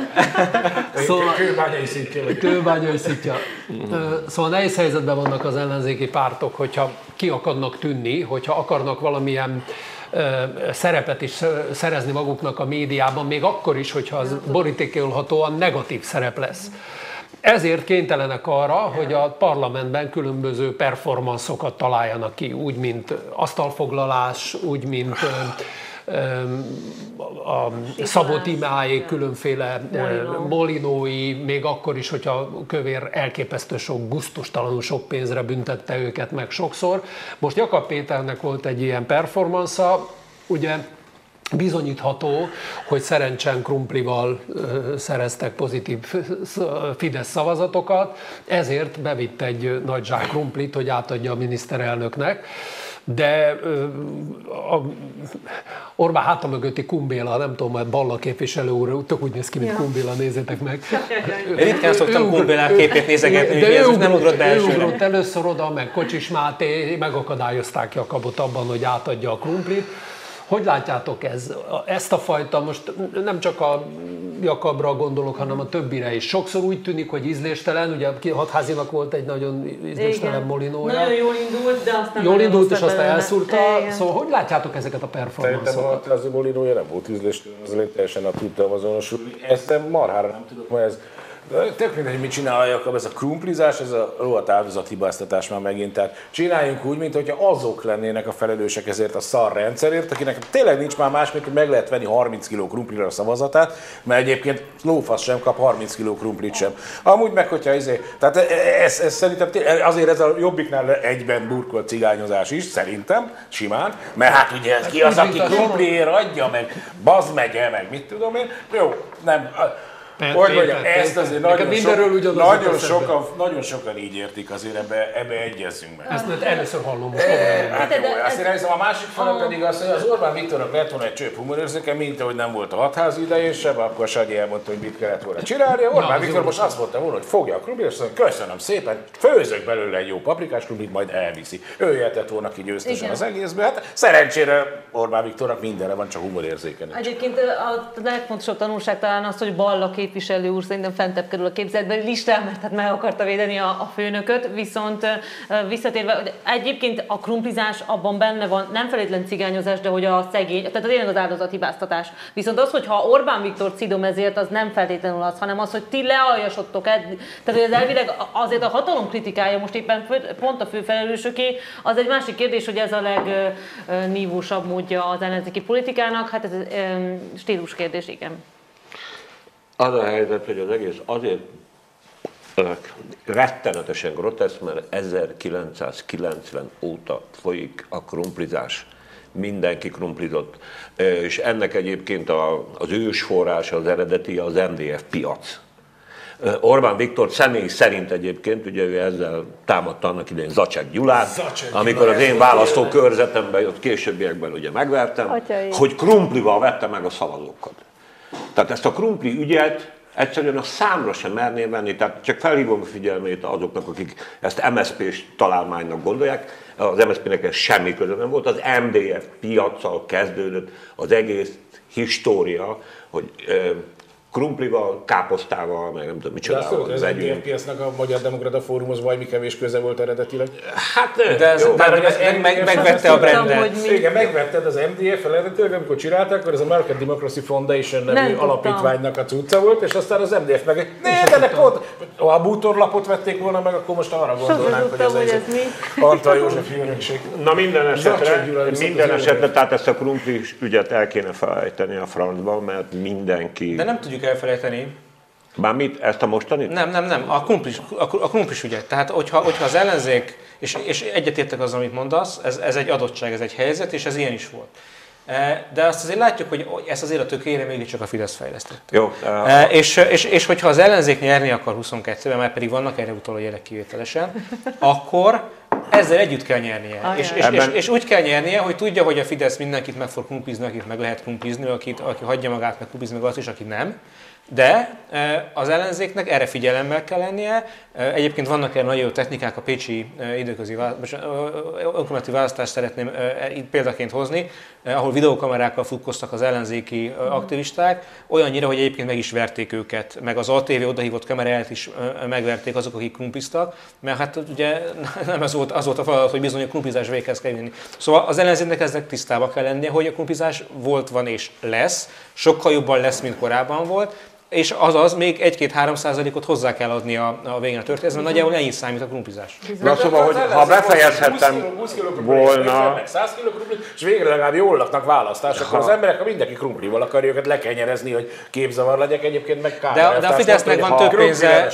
Szóval, Kőbányai vagy. kőbányai szítja. Szóval nehéz helyzetben vannak az ellenzéki pártok, hogyha ki akarnak tűnni, hogyha akarnak valamilyen szerepet is szerezni maguknak a médiában, még akkor is, hogyha az borítékolhatóan negatív szerep lesz. Ezért kénytelenek arra, hogy a parlamentben különböző performanszokat találjanak ki, úgy, mint asztalfoglalás, úgy, mint a Szabó Timáék különféle Molinó. molinói, még akkor is, hogyha a kövér elképesztő sok, guztustalanul sok pénzre büntette őket meg sokszor. Most Jakab Péternek volt egy ilyen performansza, ugye bizonyítható, hogy szerencsen krumplival szereztek pozitív sz- Fidesz szavazatokat, ezért bevitt egy nagy zsák krumplit, hogy átadja a miniszterelnöknek. De a Orbán háta mögötti Kumbéla, nem tudom, mert Balla képviselő úr, tök úgy néz ki, mint Ja. Kumbéla, nézzétek meg. Én ritkán szoktam Kumbélák képét nézegetni, de ő nem ugrott be elsőre. ugrott először oda, meg Kocsis Máté, megakadályozták Jakabot abban, hogy átadja a krumplit. Hogy látjátok ez, ezt a fajta, most nem csak a Jakabra gondolok, hanem a többire is. Sokszor úgy tűnik, hogy ízléstelen, ugye Hatházinak volt egy nagyon ízléstelen molinója. Nagyon jól indult, de aztán Jól indult, és aztán elszúrta. Igen. Szóval hogy látjátok ezeket a Szerintem performanszokat? a az Molinója nem volt ízléstelen, az én teljesen nem tudtam azonosulni. Ezt marhára nem tudok, mert ez tök mindegy, mit csinál Jakab, ez a krumplizás, ez a rohadt áldozathibáztatás már megint. Tehát csináljunk úgy, mint hogyha azok lennének a felelősek ezért a szar rendszerért, akinek tényleg nincs már más, mint hogy meg lehet venni 30 kg krumplira a szavazatát, mert egyébként lófasz sem kap 30 kg krumplit sem. Amúgy meg, hogyha izé, tehát ez, ez szerintem azért ez a jobbiknál egyben burkolt cigányozás is, szerintem, simán, mert hát ugye ez ki az, aki krumpliért adja, meg bazd megye, meg mit tudom én. Jó, nem, hogy mondjam, ezt azért nagyon, mindenről sok, ugyanaz nagyon, sokan, nagyon sokan így értik, azért ebbe, ebbe egyezzünk meg. Ezt először hallom most. Hát jó, de azt hiszem, a másik fele pedig az, hogy az Orbán Viktornak lett volna egy csöpp humorérzéke, mint ahogy nem volt a hatházi idején sem, akkor Sanyi elmondta, hogy mit kellett volna csinálni. Orbán Viktor most azt mondta volna, hogy fogja a krumplit, és mondja, köszönöm szépen, főzök belőle egy jó paprikás krumplit, majd elviszi. Ő jöhetett volna ki győztesen Igen. az egészbe. Hát szerencsére Orbán Viktornak mindenre van, csak humorérzéke. Egyébként a legfontosabb tanulság talán az, hogy Balla képviselő úr szerintem fentebb kerül a képzeletbeli listán, mert hát meg akarta védeni a, a főnököt, viszont visszatérve, egyébként a krumplizás abban benne van, nem feltétlen cigányozás, de hogy a szegény, tehát tényleg az áldozathibáztatás. Viszont az, hogy ha Orbán Viktor cidom ezért, az nem feltétlenül az, hanem az, hogy ti lealjasodtok, ed- tehát hogy az elvileg azért a hatalom kritikája most éppen fő, pont a főfelelősöké, az egy másik kérdés, hogy ez a legnívósabb módja az ellenzéki politikának, hát ez stílus kérdés, igen. Az a helyzet, hogy az egész azért rettenetesen groteszk, mert 1990 óta folyik a krumplizás. Mindenki krumplizott. És ennek egyébként a, az ős forrása, az eredeti az MDF piac. Orbán Viktor személy szerint egyébként, ugye ő ezzel támadta annak idején Zacsek Gyulát, Zacsek amikor az én választókörzetemben, ott későbbiekben ugye megvertem, Atyai. hogy krumplival vette meg a szavazókat. Tehát ezt a krumpli ügyet Egyszerűen a számra sem merném venni, tehát csak felhívom a figyelmét azoknak, akik ezt MSZP-s találmánynak gondolják. Az MSZP-nek ez semmi köze nem volt, az MDF piaccal kezdődött az egész história, hogy krumplival, káposztával, meg nem tudom tudod, micsodával az vegyünk. NDFPS-nek a Magyar Demokrata Fórumhoz valami kevés köze volt eredetileg. Hát, De ez, jó, de az meg, meg, megvette a mi- Igen, megvetted az MDF eredetileg, amikor csinálták, akkor ez a American Democracy Foundation nevű Nem alapítványnak a cucca volt, és aztán az MDF meg, ne, de ennek ott, ha a bútorlapot vették volna meg, akkor most arra gondolnánk, hogy ez ez mi. Antal József hírnökség. Na minden esetre, minden esetre, tehát ezt a krumpli ügyet el kéne felejteni a francba, mert mindenki... De nem tudjuk elfelejteni, Mármit, ezt a mostanit? Nem, nem, nem, a krumplis, a, krumplis ügyet. Tehát, hogyha, hogyha az ellenzék, és, és egyetértek azzal, amit mondasz, ez, ez egy adottság, ez egy helyzet, és ez ilyen is volt. E, De azt azért látjuk, hogy ezt azért a tökére mégiscsak a Fidesz fejlesztett. Jó, E, És, és, és hogyha az ellenzék nyerni akar 22-ben, már pedig vannak erre utaló jelek kivételesen, akkor ezzel együtt kell nyernie. Ajaj. És, és, és, Ebben- és, úgy kell nyernie, hogy tudja, hogy a Fidesz mindenkit meg fog krumplizni, akit meg lehet krumplizni, akit, aki hagyja magát meg krumplizni, meg azt is, aki nem. De az ellenzéknek erre figyelemmel kell lennie. Egyébként vannak erre nagyon jó technikák, a pécsi időközi önkormányzati választást szeretném e, példaként hozni, ahol videókamerákkal futkoztak az ellenzéki e, aktivisták, olyannyira, hogy egyébként meg is verték őket, meg az ATV odahívott kameráját is megverték azok, akik krumpliztak, mert hát ugye nem az volt, az volt a feladat, hogy bizony a krumplizás véghez kell vinni. Szóval az ellenzéknek eznek tisztába kell lennie, hogy a krumplizás volt, van és lesz, sokkal jobban lesz, mint korábban volt, és azaz még 1-2-3 százalékot hozzá kell adni a, a végén a történethez, mert nagyjából ennyit számít a krumplizás. Na szóval, hogy ha befejezhettem volna, 100 kg krumpli, és végre legalább jól laknak választás, akkor az emberek, ha mindenki krumplival akarja őket lekenyerezni, hogy képzavar legyek, egyébként meg kár. De- de a Fidesznek van több pénze-.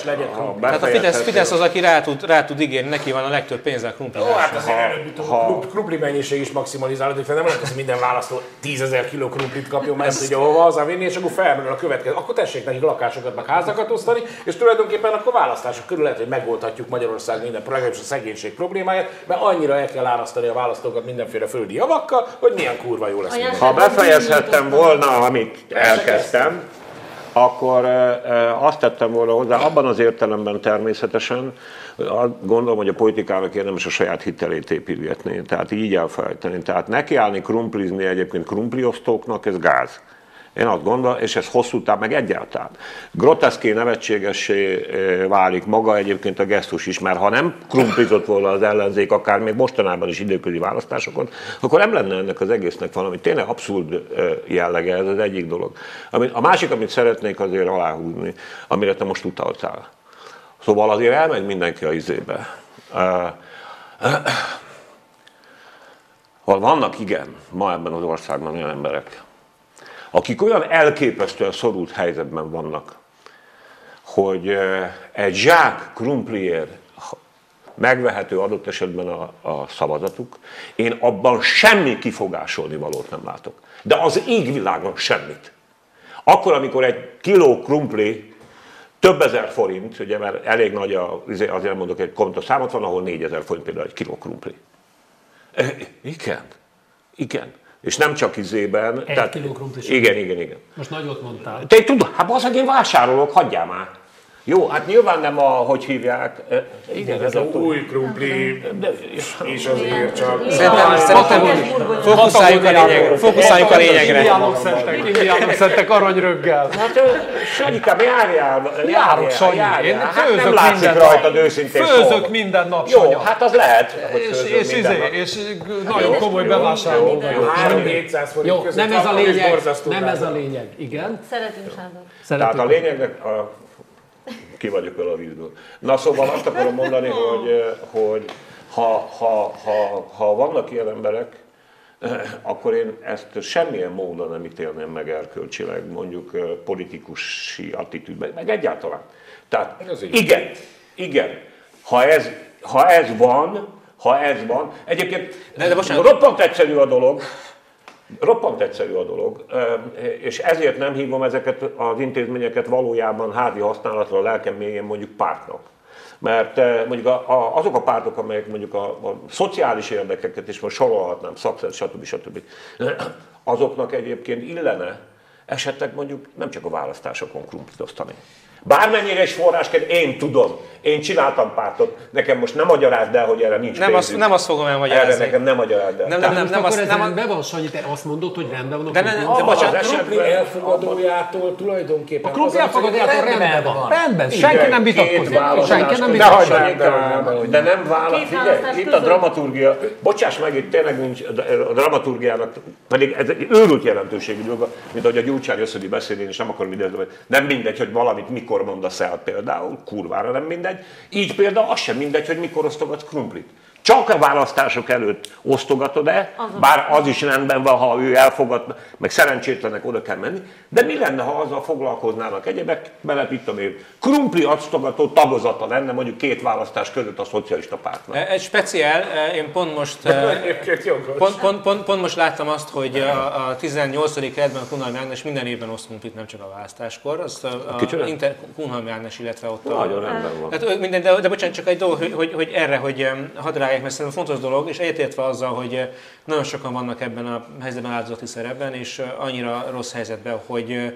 Tehát a Fidesz, Fidesz az, aki rá tud, rá tud ígérni, neki van a legtöbb pénze a krumplizásra. hát azért előbb ha- krumpli mennyiség is maximalizálódik, nem lehet, hogy minden választó 10 ezer kiló krumplit kapjon, mert tudja hova hazavinni, és akkor felmerül a következő. Akkor tessék nekik lakásokat, meg házakat osztani, és tulajdonképpen akkor választások körül lehet, hogy megoldhatjuk Magyarország minden, legalábbis a szegénység problémáját, mert annyira el kell árasztani a választókat mindenféle földi javakkal, hogy milyen kurva jó lesz. Minden. ha befejezhettem volna, amit elkezdtem, akkor azt tettem volna hozzá, abban az értelemben természetesen, azt gondolom, hogy a politikának érdemes a saját hitelét építgetni, tehát így elfelejteni. Tehát nekiállni krumplizni egyébként krumpliosztóknak, ez gáz. Én azt gondolom, és ez hosszú táv, meg egyáltalán. Groteszké, nevetségessé ö, válik maga egyébként a gesztus is, mert ha nem krumplizott volna az ellenzék, akár még mostanában is időközi választásokon, akkor nem lenne ennek az egésznek valami tényleg abszurd ö, jellege, ez az egyik dolog. A másik, amit szeretnék azért aláhúzni, amire te most utaltál. Szóval azért elmegy mindenki a izébe. Hol vannak, igen, ma ebben az országban olyan emberek, akik olyan elképesztően szorult helyzetben vannak, hogy egy zsák krumpliért megvehető adott esetben a, a szavazatuk, én abban semmi kifogásolni valót nem látok. De az égvilágon semmit. Akkor, amikor egy kiló krumpli több ezer forint, ugye, mert elég nagy a, azért mondok egy konta számot, van, ahol 4000 forint például egy kiló krumpli. Eh, Igen, igen. És nem csak izében. Egy kiló krumpli sem. Igen, igen, igen. Most nagyot mondtál. Te tudod, hát az, én vásárolok, hagyjál már. Jó, hát nyilván nem a, hogy hívják. Igen, Ez a új krumpli, és azért csak... Szerintem, szerintem fókuszáljunk a lényegre. Fókuszáljunk a lényegre. Indiánok szedtek, indiánok szedtek aranyröggel. Hát Sanyikám, járjál, Járok, Sanyi. Én hát főzök nem látszik minden rajtad nap. őszintén Főzök minden nap, Jó, hát az lehet, hogy És, izé, és nagyon komoly bevásárló. vagyok. 3-400 forint Jó, között nem ez a lényeg, nem ez a lényeg, igen. Szeretünk Sándor. Tehát a lényegnek, a, ki vagyok a vízből. Na szóval azt akarom mondani, hogy, eh, hogy ha, ha, ha, ha vannak ilyen emberek, eh, akkor én ezt semmilyen módon nem ítélném meg erkölcsileg, mondjuk eh, politikusi attitűdben, meg egyáltalán. Tehát Ez így. igen, igen, ha ez, ha ez van, ha ez van, egyébként De- de bocsánat. roppant egyszerű a dolog, Roppant egyszerű a dolog, és ezért nem hívom ezeket az intézményeket valójában házi használatra a lelkem mélyén mondjuk pártnak. Mert eh, mondjuk azok a pártok, amelyek mondjuk a, a szociális érdekeket is most sorolhatnám, szakszert, stb. stb. azoknak egyébként illene esetleg mondjuk nem csak a választásokon krumplit osztani. Bármennyire is forrásként, én tudom, én csináltam pártot, nekem most nem magyarázd el, hogy erre nincs Nem azt, pénzünk. nem azt fogom elmagyarázni. Erre nekem nem magyarázd el. Nem, nem, Most nem, akkor azt, nem, rendben van, Sanyi, te azt mondod, hogy rendben van a De ne- krumpli? ne- de bocsánat, az esetben- esetben elfogadójától tulajdonképpen... A krumpli elfogadójától hogy rendben van. Rendben, senki nem vitatkozik. Senki nem vitatkozik. De, nem válasz. Figyelj, itt a dramaturgia, bocsáss meg, itt tényleg nincs, a dramaturgiának, pedig ez egy őrült jelentőségű dolga, mint ahogy a Gyurcsány összödi beszélni, és nem akarom ide, nem mindegy, hogy valamit mikor mondasz el például, kurvára nem mindegy. Így például az sem mindegy, hogy mikor osztogatsz krumplit. Csak a választások előtt osztogatod-e, bár az is rendben van, ha ő elfogad, meg szerencsétlenek oda kell menni, de mi lenne, ha azzal foglalkoznának egyebek, bele mit tudom én, krumpli osztogató tagozata lenne mondjuk két választás között a szocialista pártnak. Egy speciál, én pont most, jogos. pont, pont, pont, pont most láttam azt, hogy a, a 18. kerületben a Kunhalmi Ágnes minden évben oszt krumplit, nem csak a választáskor. Azt a, a? Inter, Kunhalmi Ágnes, illetve ott a, Nagyon rendben van. Hát, ö, minden, de, de bocsánat, csak egy dolog, hogy, hogy, hogy erre, hogy em, rágják, mert szerintem fontos dolog, és egyetértve azzal, hogy eh, nagyon sokan vannak ebben a helyzetben áldozati szerepben, és eh, annyira rossz helyzetben, hogy eh,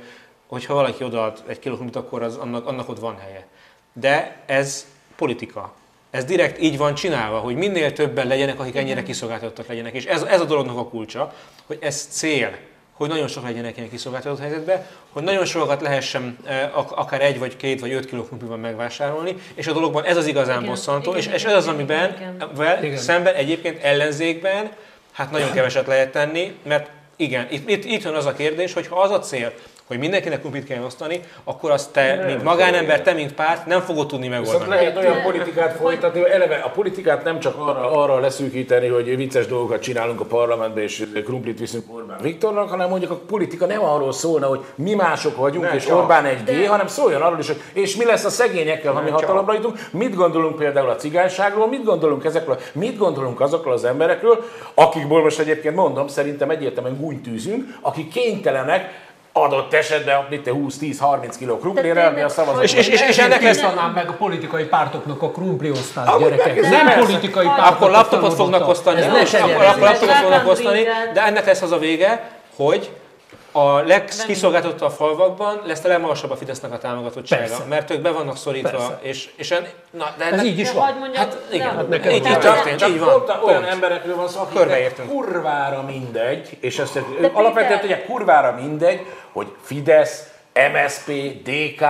hogyha valaki odaad egy kiló krumplit, akkor az, annak, annak ott van helye. De ez politika. Ez direkt így van csinálva, hogy minél többen legyenek, akik ennyire kiszolgáltatottak legyenek. És ez, ez a dolognak a kulcsa, hogy ez cél, hogy nagyon sok legyenek ilyen kiszolgáltatott helyzetben, hogy nagyon sokat lehessen eh, ak- akár egy, vagy két, vagy öt kiló krumpliban megvásárolni, és a dologban ez az igazán Igen, bosszantó, igen, és, ez az, amiben igen. vel, Igen. szemben egyébként ellenzékben hát nagyon keveset lehet tenni, mert igen, itt, itt, itt van az a kérdés, hogy ha az a cél, hogy mindenkinek krumplit kell osztani, akkor azt te, mint magánember, te, mint párt nem fogod tudni Viszont megoldani. lehet olyan politikát folytatni, hogy eleve a politikát nem csak arra, arra leszűkíteni, hogy vicces dolgokat csinálunk a parlamentben, és krumplit viszünk Orbán Viktornak, hanem mondjuk a politika nem arról szólna, hogy mi mások vagyunk, Nem és csak. Orbán egy G, hanem szóljon arról is, hogy és mi lesz a szegényekkel, ha mi hatalomra jutunk, mit gondolunk például a cigányságról, mit gondolunk ezekről, mit gondolunk azokról az emberekről, akikból most egyébként mondom, szerintem egyértelműen gúnytűzünk, akik kénytelenek adott esetben mit te 20-10-30 kiló krumplére, tényleg, ami a szavazat. És- és- és- és ennek lesz- Tisztanám meg a politikai pártoknak a krumpliosztást, Amúgy gyerekek. Nem politikai Akkor pártok. Akkor laptopot fognak osztani, akkor, laptopot fognak osztani, de ennek lesz az a vége, hogy a legkiszolgáltatottabb falvakban lesz a legmagasabb a Fidesznek a támogatottsága, Persze. mert ők be vannak szorítva, Persze. és, és en, na, de Ez ennek- így is van. mondjam, Hát igen, nem. hát neked így, van. így történt, így van. pont olyan Pont. emberekről van szó, akiknek kurvára mindegy, és ezt De alapvetően ugye kurvára mindegy, hogy Fidesz, MSP, DK,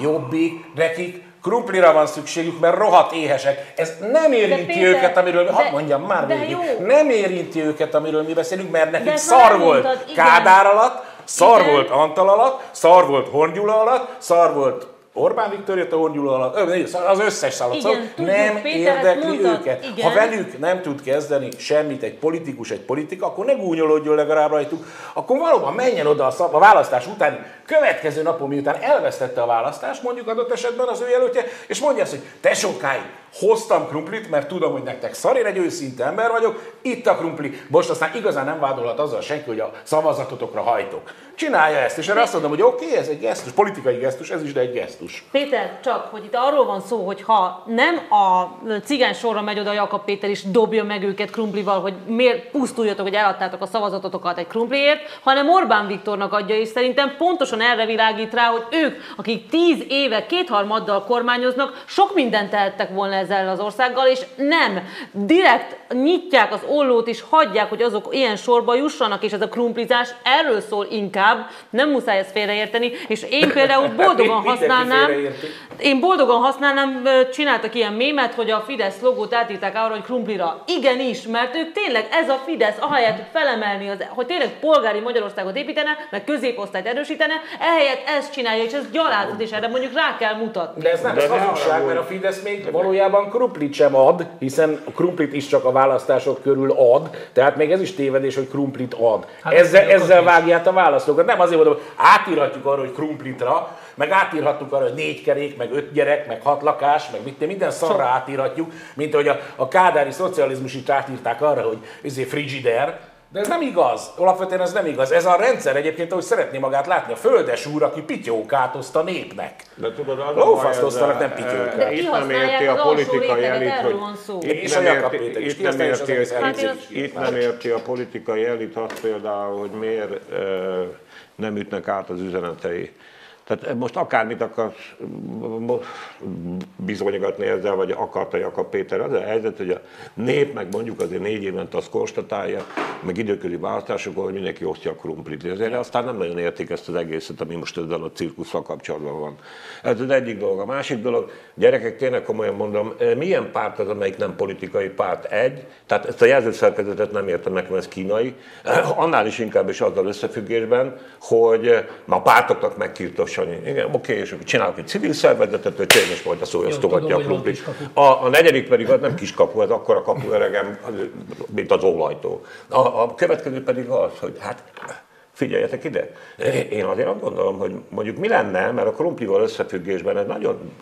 Jobbik, nekik krumplira van szükségük, mert rohadt éhesek. Ez nem érinti Péter, őket, amiről, de- hadd mondjam már de végig, jó. nem érinti őket, amiről mi beszélünk, mert nekik szar volt mondtad, igen. Kádár alatt, szar Igen. volt Antal alatt, szar volt Horngyula alatt, szar volt Orbán Viktor jött a Horngyula alatt, az összes szalat. Igen, Szóval tudjuk, nem Péter, érdekli mondtad. őket. Igen. Ha velük nem tud kezdeni semmit egy politikus, egy politika, akkor ne gúnyolódjon legalább rajtuk, akkor valóban menjen oda a, szab- a választás után, következő napon, miután elvesztette a választást, mondjuk adott esetben az ő jelöltje, és mondja azt, hogy te sokáig hoztam krumplit, mert tudom, hogy nektek szar, én egy őszinte ember vagyok, itt a krumpli, most aztán igazán nem vádolhat azzal senki, hogy a szavazatotokra hajtok. Csinálja ezt, és erre azt mondom, hogy oké, okay, ez egy gesztus, politikai gesztus, ez is, de egy gesztus. Péter, csak, hogy itt arról van szó, hogy ha nem a cigány sorra megy oda Jakab Péter és dobja meg őket krumplival, hogy miért pusztuljatok, hogy eladtátok a szavazatotokat egy krumpliért, hanem Orbán Viktornak adja, és szerintem pontosan erre világít rá, hogy ők, akik tíz éve kétharmaddal kormányoznak, sok mindent tehettek volna ezzel az országgal, és nem. Direkt nyitják az ollót, és hagyják, hogy azok ilyen sorba jussanak, és ez a krumplizás erről szól inkább, nem muszáj ezt félreérteni, és én például boldogan használnám, én boldogan használnám, csináltak ilyen mémet, hogy a Fidesz logót átírták arra, hogy krumplira. Igenis, mert ők tényleg ez a Fidesz, ahelyett, hogy felemelni, az, hogy tényleg polgári Magyarországot építene, meg középosztályt erősítene, ehelyett ezt csinálja, és ez gyalázat, és erre mondjuk rá kell mutatni. De ez nem De ez hazugság, mert a Fidesz még valójában krumplit sem ad, hiszen a krumplit is csak a választások körül ad, tehát még ez is tévedés, hogy krumplit ad. Hát ezzel, ezzel vágják a választókat. Nem azért mondom, hogy átírhatjuk arra, hogy krumplitra, meg átírhatjuk arra, hogy négy kerék, meg öt gyerek, meg hat lakás, meg mit, minden szarra átírhatjuk, mint hogy a, a kádári szocializmus is átírták arra, hogy izé frigider, de ez nem igaz. Alapvetően ez nem igaz. Ez a rendszer egyébként, ahogy szeretné magát látni, a földes úr, aki pityókát oszt a népnek. De tudod, az a Lófaszt osztanak, nem pityókát. De Itt nem érti a politikai elit, hogy itt nem érti, itt nem érti, itt nem érti a politikai elit azt például, hogy miért nem ütnek át az üzenetei. Tehát most akármit akar bizonygatni ezzel, vagy akarta Jakab Péter, az a helyzet, hogy a nép meg mondjuk azért négy évente azt konstatálja, meg időközi választásokon, hogy mindenki osztja a krumplit. Ezért aztán nem nagyon értik ezt az egészet, ami most ezzel a cirkusszal kapcsolatban van. Ez az egyik dolog. A másik dolog, gyerekek, tényleg komolyan mondom, milyen párt az, amelyik nem politikai párt? Egy, tehát ezt a jelzőszerkezetet nem értem nekem, ez kínai. Annál is inkább is azzal összefüggésben, hogy ma pártoknak megkirtos Sanyi. Igen, oké, és csinálok egy civil szervezetet, hogy tényleg majd a szó osztogatja a krumplit. A, a negyedik pedig az nem kis kapu, az akkor a kapu öregem, mint az ólajtó. A, a következő pedig az, hogy hát figyeljetek ide, én azért azt gondolom, hogy mondjuk mi lenne, mert a krumplival összefüggésben ez nagyon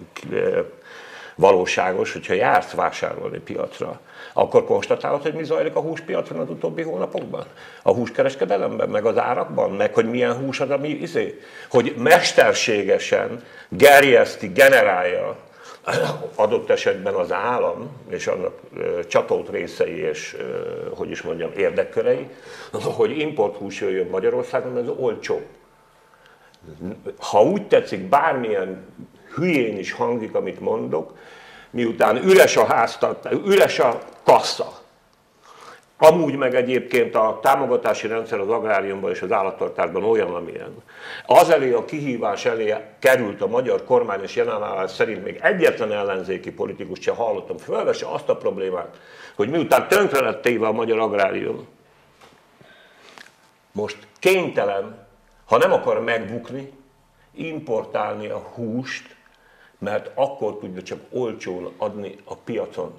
valóságos, hogyha jársz vásárolni piacra, akkor konstatálod, hogy mi zajlik a húspiacon az utóbbi hónapokban? A húskereskedelemben, meg az árakban, meg hogy milyen hús az, ami izé, hogy mesterségesen gerjeszti, generálja adott esetben az állam és annak csatót részei és, hogy is mondjam, érdekkörei, hogy importhús jöjjön Magyarországon, ez olcsó. Ha úgy tetszik, bármilyen hülyén is hangzik, amit mondok, miután üres a háztat, üres a kassa. Amúgy meg egyébként a támogatási rendszer az agráriumban és az állattartásban olyan, amilyen. Az elé a kihívás elé került a magyar kormány, és jelenállás szerint még egyetlen ellenzéki politikus sem hallottam, fölvesse azt a problémát, hogy miután tönkre lett téve a magyar agrárium, most kénytelen, ha nem akar megbukni, importálni a húst, mert akkor tudja csak olcsón adni a piacon.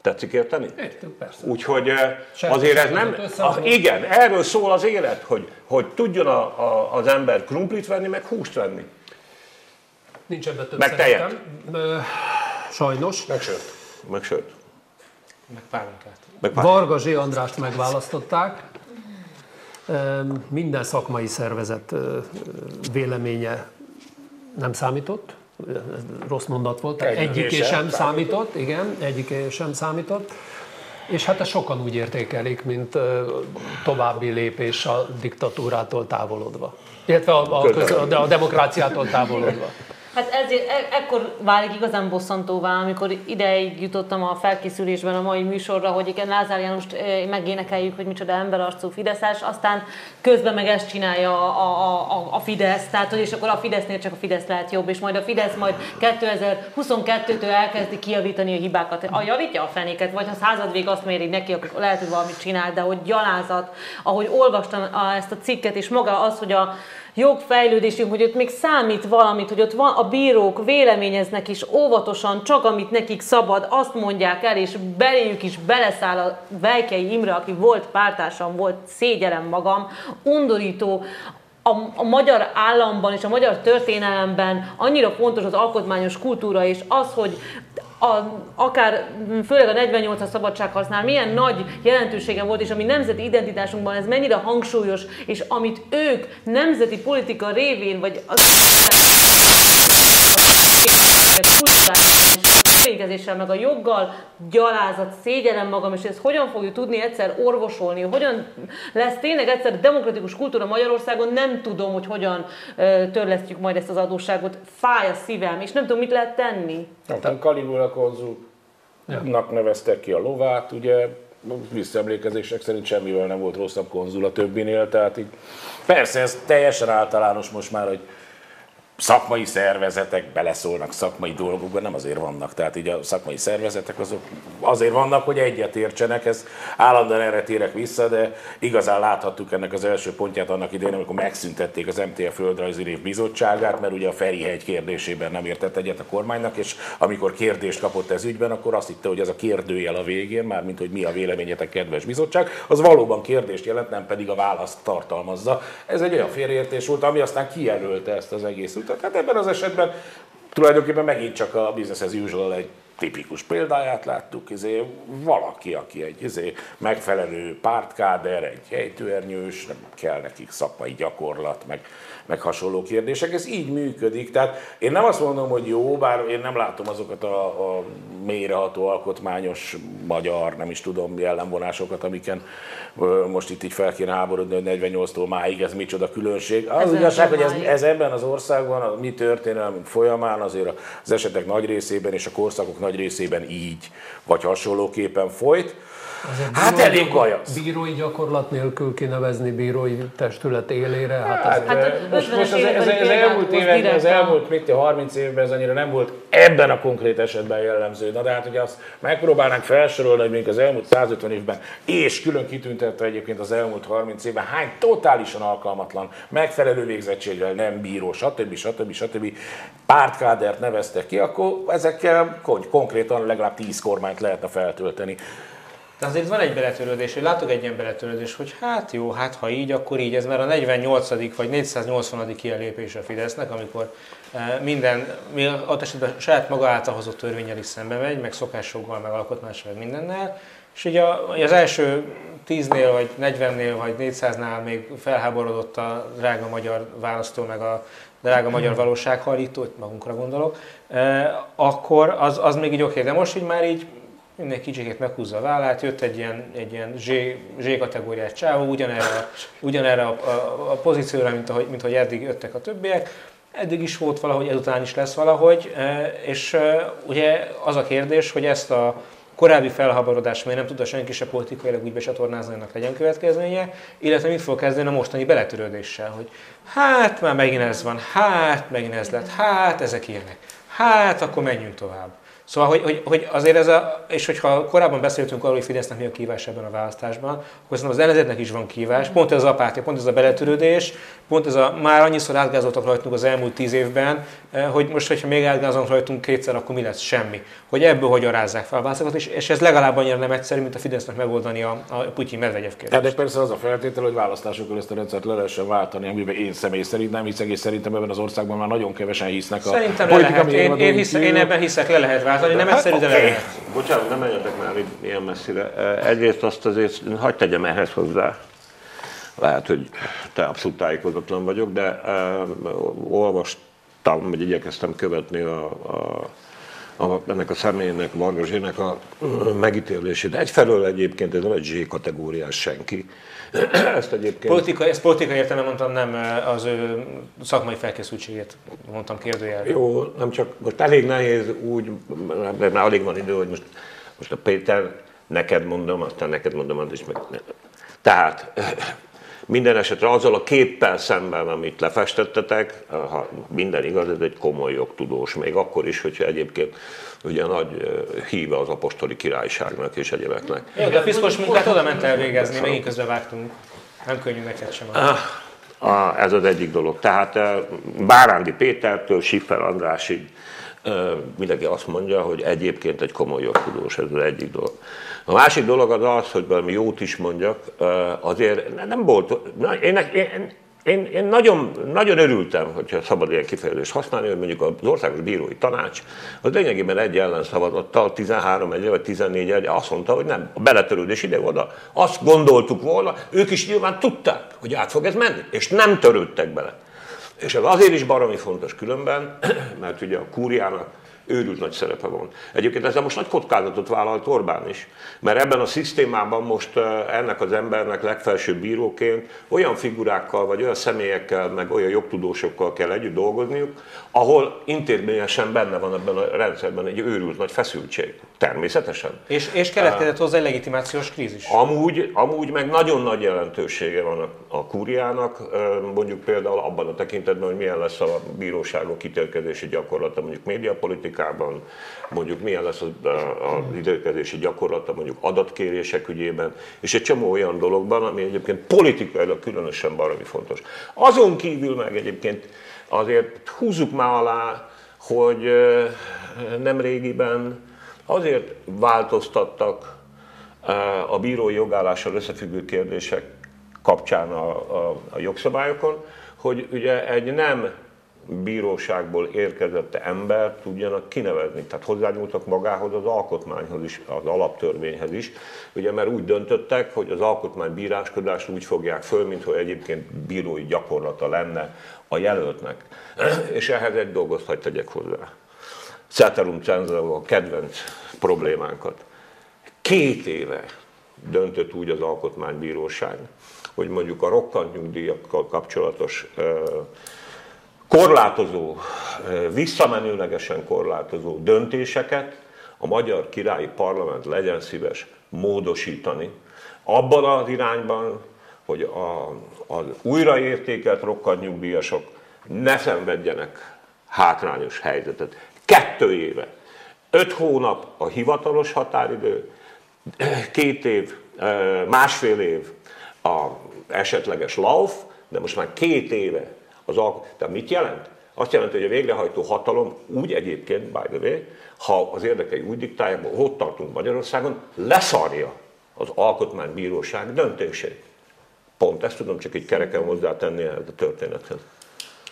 Tetszik érteni? Értünk, persze. Úgyhogy azért ez nem... A, igen, erről szól az élet, hogy, hogy tudjon a, a, az ember krumplit venni, meg húst venni. Nincs ebben több Meg tejet. Sajnos. Meg sőt. Meg sőt. Meg pálinkát. Meg pár. Varga Zsé Andrást megválasztották. Minden szakmai szervezet véleménye nem számított, rossz mondat volt, Egyik egyiké sem sem számított, igen, egyiké sem számított. És hát ezt sokan úgy értékelik, mint további lépés a diktatúrától távolodva. Illetve a, a, köz, a demokráciától távolodva. Hát ezért e- ekkor válik igazán bosszantóvá, amikor ideig jutottam a felkészülésben a mai műsorra, hogy igen, Lázár Jánost megénekeljük, hogy micsoda emberarcú Fideszes, aztán közben meg ezt csinálja a, a, a Fidesz, tehát hogy és akkor a Fidesznél csak a Fidesz lehet jobb, és majd a Fidesz majd 2022-től elkezdi kijavítani a hibákat. A javítja a fenéket, vagy ha századvég azt méri neki, akkor lehet, hogy valamit csinál, de hogy gyalázat, ahogy olvastam a- ezt a cikket, és maga az, hogy a jogfejlődésünk, hogy ott még számít valamit, hogy ott van, a bírók véleményeznek is óvatosan, csak amit nekik szabad, azt mondják el, és beléjük is beleszáll a Vejkei Imre, aki volt pártársam, volt szégyelem magam, undorító, a, a magyar államban és a magyar történelemben annyira fontos az alkotmányos kultúra, és az, hogy a, akár főleg a 48-as szabadságharcnál milyen nagy jelentősége volt, és ami nemzeti identitásunkban ez mennyire hangsúlyos, és amit ők nemzeti politika révén, vagy az törvénykezéssel, meg a joggal gyalázat, szégyellem magam, és ezt hogyan fogjuk tudni egyszer orvosolni, hogyan lesz tényleg egyszer demokratikus kultúra Magyarországon, nem tudom, hogy hogyan törlesztjük majd ezt az adósságot. Fáj a szívem, és nem tudom, mit lehet tenni. Aztán Caligula konzulnak neveztek ki a lovát, ugye visszaemlékezések szerint semmivel nem volt rosszabb konzul a többinél, tehát így persze ez teljesen általános most már, hogy szakmai szervezetek beleszólnak szakmai dolgokba, nem azért vannak. Tehát így a szakmai szervezetek azok azért vannak, hogy egyet értsenek, ez állandóan erre térek vissza, de igazán láthattuk ennek az első pontját annak idején, amikor megszüntették az MTF Földrajzi Rév Bizottságát, mert ugye a Ferihegy kérdésében nem értett egyet a kormánynak, és amikor kérdést kapott ez ügyben, akkor azt hitte, hogy ez a kérdőjel a végén, mármint hogy mi a véleményetek, kedves bizottság, az valóban kérdést jelent, nem pedig a választ tartalmazza. Ez egy olyan félreértés volt, ami aztán kijelölte ezt az egész utat. Hát ebben az esetben tulajdonképpen megint csak a business as usual egy tipikus példáját láttuk, izé, valaki, aki egy izé, megfelelő pártkáder, egy helytőernyős, nem kell nekik szakmai gyakorlat, meg meg hasonló kérdések. Ez így működik. Tehát én nem azt mondom, hogy jó, bár én nem látom azokat a, a mélyreható alkotmányos magyar, nem is tudom, jellemvonásokat, amiken most itt így fel kéne háborodni, hogy 48-tól máig ez micsoda különbség. Az ez igazság, hogy ez, ez ebben az országban, a mi történelmünk folyamán azért az esetek nagy részében és a korszakok nagy részében így, vagy hasonlóképpen folyt. Hát elég gajasz. Bírói gyakorlat nélkül kinevezni bírói testület élére. Hát, hát, hát most, most az, ez, ez, elmúlt években, az elmúlt mit, 30 évben ez annyira nem volt ebben a konkrét esetben jellemző. Na de hát, hogy azt megpróbálnánk felsorolni, hogy még az elmúlt 150 évben, és külön kitüntette egyébként az elmúlt 30 évben, hány totálisan alkalmatlan, megfelelő végzettséggel nem bíró, stb. stb. stb. pártkádert neveztek ki, akkor ezekkel konkrétan legalább 10 kormányt lehetne feltölteni. De azért van egy beletörődés, hogy látok egy ilyen beletörődés, hogy hát jó, hát ha így, akkor így. Ez már a 48. vagy 480. ilyen a Fidesznek, amikor eh, minden, mi ott esetben saját maga által hozott törvényel is szembe megy, meg szokásokkal, meg alkotmással, meg mindennel. És ugye az első 10-nél, vagy 40-nél, vagy 400-nál még felháborodott a drága magyar választó, meg a drága magyar valósághallító, magunkra gondolok, eh, akkor az, az még így oké, de most így már így mindenki kicsikét meghúzza a vállát, jött egy ilyen, egy ilyen Z, Z kategóriás csávó, ugyanerre, ugyanerre a, a, a pozícióra, mint ahogy, mint ahogy eddig jöttek a többiek. Eddig is volt valahogy, ezután is lesz valahogy, e, és e, ugye az a kérdés, hogy ezt a korábbi felhaborodást, mert nem tudta senki se politikailag úgy becsatornázni, ennek legyen következménye, illetve mit fog kezdeni a mostani beletörődéssel, hogy hát már megint ez van, hát megint ez lett, hát ezek ilyenek, hát akkor menjünk tovább. Szóval, hogy, hogy, hogy azért ez a, és hogyha korábban beszéltünk arról, hogy Fidesznek mi a kívás ebben a választásban, akkor szerintem az ellenzéknek is van kívás. Pont ez az apátia, pont ez a beletörődés, pont ez a, már annyiszor átgázoltak rajtunk az elmúlt tíz évben, hogy most, hogyha még átgázolnak rajtunk kétszer, akkor mi lesz? Semmi. Hogy ebből hogy rázzák fel a válaszokat, és, és ez legalább annyira nem egyszerű, mint a Fidesznek megoldani a, a Putyin Medvegyev kérdést. De persze az a feltétel, hogy választásokon ezt a rendszert le lehessen váltani, amiben én személy szerint nem hiszek, és szerintem ebben az országban már nagyon kevesen hisznek a Szerintem le lehet. Én, én, hisz, én ebben hiszek, le lehet váltani, nem egyszerű, de le lehet. Bocsánat, nem menjetek már ilyen messzire. Egyrészt azt azért, hagyd tegyem ehhez hozzá, lehet, hogy te abszolút tájékozatlan vagyok, de uh, olvastam, vagy igyekeztem követni a, a, a, ennek a személynek, Marga Zsének a megítélését. Egyfelől egyébként ez nem egy Z kategóriás senki. ezt egyébként... Politika, ezt politikai értelemben mondtam, nem az ő szakmai felkészültségét mondtam kérdőjelre. Jó, nem csak, most elég nehéz úgy, mert már alig van idő, hogy most, most a Péter neked mondom, aztán neked mondom, az is meg. Tehát minden esetre azzal a képpel szemben, amit lefestettetek, ha minden igaz, ez egy komoly jogtudós, még akkor is, hogyha egyébként ugye nagy híve az apostoli királyságnak és egyebeknek. Jó, de a fiszkos munkát oda ment elvégezni, megint közben vágtunk. Nem könnyű neked sem. Ah, ah, ez az egyik dolog. Tehát Bárándi Pétertől Siffer Andrásig mindenki azt mondja, hogy egyébként egy komoly jogtudós, ez az egyik dolog. A másik dolog az az, hogy valami jót is mondjak, azért nem volt, én, én, én, én nagyon, nagyon örültem, hogyha szabad ilyen kifejezést használni, hogy mondjuk az Országos Bírói Tanács az lényegében egy ellenszavazattal, 13 egy vagy 14 egy azt mondta, hogy nem, a beletörődés ide oda. Azt gondoltuk volna, ők is nyilván tudták, hogy át fog ez menni, és nem törődtek bele. És ez azért is baromi fontos különben, mert ugye a kúriának őrült nagy szerepe van. Egyébként ezzel most nagy kockázatot vállalt Orbán is, mert ebben a szisztémában most ennek az embernek legfelsőbb bíróként olyan figurákkal, vagy olyan személyekkel, meg olyan jogtudósokkal kell együtt dolgozniuk, ahol intézményesen benne van ebben a rendszerben egy őrült nagy feszültség. Természetesen. És, és keletkezett hozzá egy legitimációs krízis. Amúgy, amúgy meg nagyon nagy jelentősége van a, a kúriának, mondjuk például abban a tekintetben, hogy milyen lesz a bíróságok ítélkezési gyakorlata mondjuk médiapolitikában, mondjuk milyen lesz az, ítélkezési gyakorlata mondjuk adatkérések ügyében, és egy csomó olyan dologban, ami egyébként politikailag különösen baromi fontos. Azon kívül meg egyébként azért húzzuk már alá, hogy nem régiben azért változtattak a bírói jogállással összefüggő kérdések kapcsán a, a, a jogszabályokon, hogy ugye egy nem bíróságból érkezett ember tudjanak kinevezni. Tehát hozzányúltak magához az alkotmányhoz is, az alaptörvényhez is, ugye mert úgy döntöttek, hogy az alkotmánybíráskodást úgy fogják föl, mintha egyébként bírói gyakorlata lenne a jelöltnek. És ehhez egy dolgot hagy tegyek hozzá. Ceterum censor a kedvenc problémánkat. Két éve döntött úgy az alkotmánybíróság, hogy mondjuk a rokkant nyugdíjakkal kapcsolatos korlátozó, visszamenőlegesen korlátozó döntéseket a magyar királyi parlament legyen szíves módosítani, abban az irányban, hogy a, az újraértékelt rokkant nyugdíjasok ne szenvedjenek hátrányos helyzetet. Kettő éve. Öt hónap a hivatalos határidő, két év, másfél év a esetleges lauf, de most már két éve az alk... Tehát mit jelent? Azt jelenti, hogy a végrehajtó hatalom úgy egyébként, by the way, ha az érdekei úgy diktálják, ott tartunk Magyarországon, leszarja az alkotmánybíróság döntését. Pont ezt tudom csak egy kereken hozzátenni a történethez.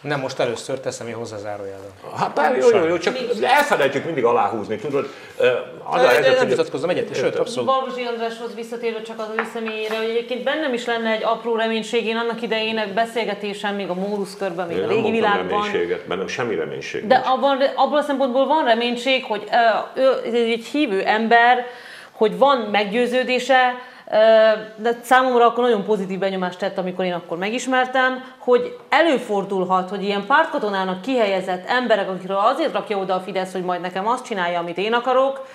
Nem, most először teszem én hozzá zárójelben. Hát pár, jó, jó, jó, csak elfelejtjük mindig aláhúzni, tudod? Az a helyzet, nem vitatkozom egyet, sőt, abszolút. Balgozsi Andráshoz visszatérve csak az ő személyére, hogy egyébként bennem is lenne egy apró reménység, én annak idején egy beszélgetésen, még a Mórusz körben, még Én a régi világban. reménységet, bennem semmi reménység De abban, abban a szempontból van reménység, hogy uh, ő egy hívő ember, hogy van meggyőződése, de számomra akkor nagyon pozitív benyomást tett, amikor én akkor megismertem, hogy előfordulhat, hogy ilyen pártkatonának kihelyezett emberek, akikről azért rakja oda a Fidesz, hogy majd nekem azt csinálja, amit én akarok,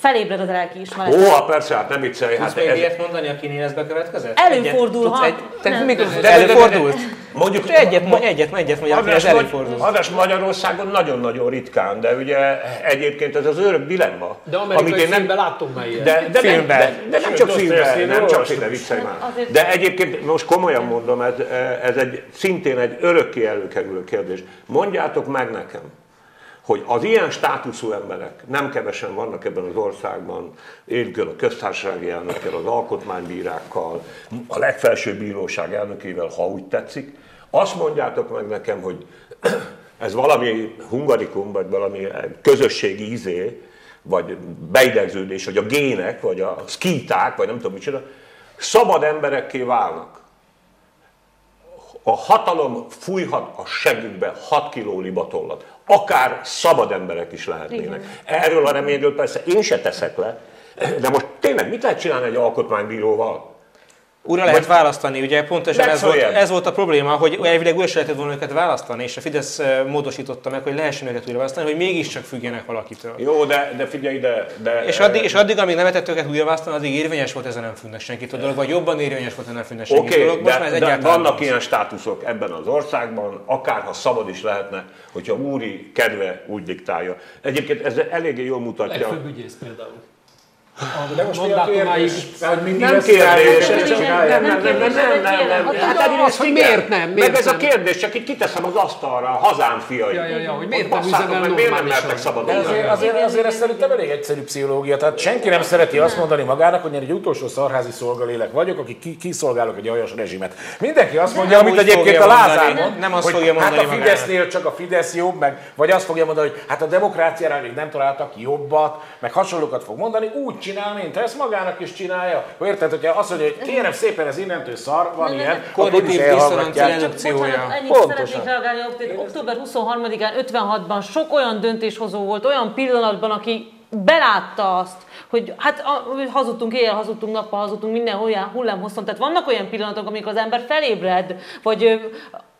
felébred az lelki ismeret. Ó, hát persze, hát nem viccelj. Tudsz Hát még ez, ilyet mondani, akinél ez bekövetkezett? Előfordulhat. Egyet? Tudsz egy- Nem. Te még de- előfordult? mondjuk, Csak egyet mondj, egyet, egyet mondj, akinél ez előfordult. adás Magyarországon nagyon-nagyon ritkán, de ugye egyébként ez az örök dilemma. De amerikai filmben láttunk már ilyet. De, de, Filmben. de, de, nem csak filmben, nem csak filmben, viccelj már. De egyébként most komolyan mondom, ez, ez egy, szintén egy örökké előkerülő kérdés. Mondjátok meg nekem, hogy az ilyen státuszú emberek, nem kevesen vannak ebben az országban, élkül a köztársasági elnökkel, az alkotmánybírákkal, a legfelsőbb bíróság elnökével, ha úgy tetszik, azt mondjátok meg nekem, hogy ez valami hungarikum, vagy valami közösségi izé, vagy beidegződés, vagy a gének, vagy a szkíták, vagy nem tudom micsoda, szabad emberekké válnak a hatalom fújhat a segükbe 6 kiló libatollat. Akár szabad emberek is lehetnének. Erről a reményről persze én se teszek le, de most tényleg mit lehet csinálni egy alkotmánybíróval? Újra lehet választani, ugye pontosan ez volt, ez volt a probléma, hogy elvileg újra se lehetett volna őket választani, és a Fidesz módosította meg, hogy lehessen őket újra választani, hogy mégiscsak függjenek valakitől. Jó, de, de figyelj, de... de És addig, és addig, amíg nem lehetett őket újra választani, addig érvényes volt, ez a nem függnek senkitől dolog, vagy jobban érvényes volt, hogy nem függnek Oké, senkitől dolog. Most már de, ez de vannak ilyen státuszok ebben az országban, akárha szabad is lehetne, hogyha úri kedve úgy diktálja. Egyébként ez eléggé jól mutatja. Legfőbb ügyész például. De most mi a Mandátumáig kérdés? Hogy mindig Nem kérdés, nem, nem, nem, nem, nem, nem, nem, nem. Hát Hát egyrészt az, hogy igen. miért nem, miért Meg ez a nem. kérdés, csak itt kiteszem az asztalra, a hazám fiai. Ja, ja, ja, hogy miért nem üzemel miért nem mertek szabadon? azért, azért, azért ez szerintem elég egyszerű pszichológia. Tehát senki nem szereti azt mondani magának, hogy én egy utolsó szarházi szolgalélek vagyok, aki ki, kiszolgálok egy aljas rezsimet. Mindenki azt mondja, Nem amit egyébként a Lázár nem- mond, nem azt fogja mondani hát a. Fidesznél csak a Fidesz jobb, meg, vagy azt fogja mondani, hogy hát a demokráciára még nem találtak jobbat, meg hasonlókat fog mondani, úgy csinál, mint ezt magának is csinálja. Érted, hogyha azt mondja, hogy kérem szépen, ez innentől szar, van Nem, ilyen, Kognitív diszonancia redukciója. Pontosan. szeretnék reagálni. Október 23-án, 56-ban sok olyan döntéshozó volt, olyan pillanatban, aki belátta azt, hogy hát a, hazudtunk éjjel, hazudtunk nappal, hazudtunk minden olyan hullámhosszon. Tehát vannak olyan pillanatok, amikor az ember felébred, vagy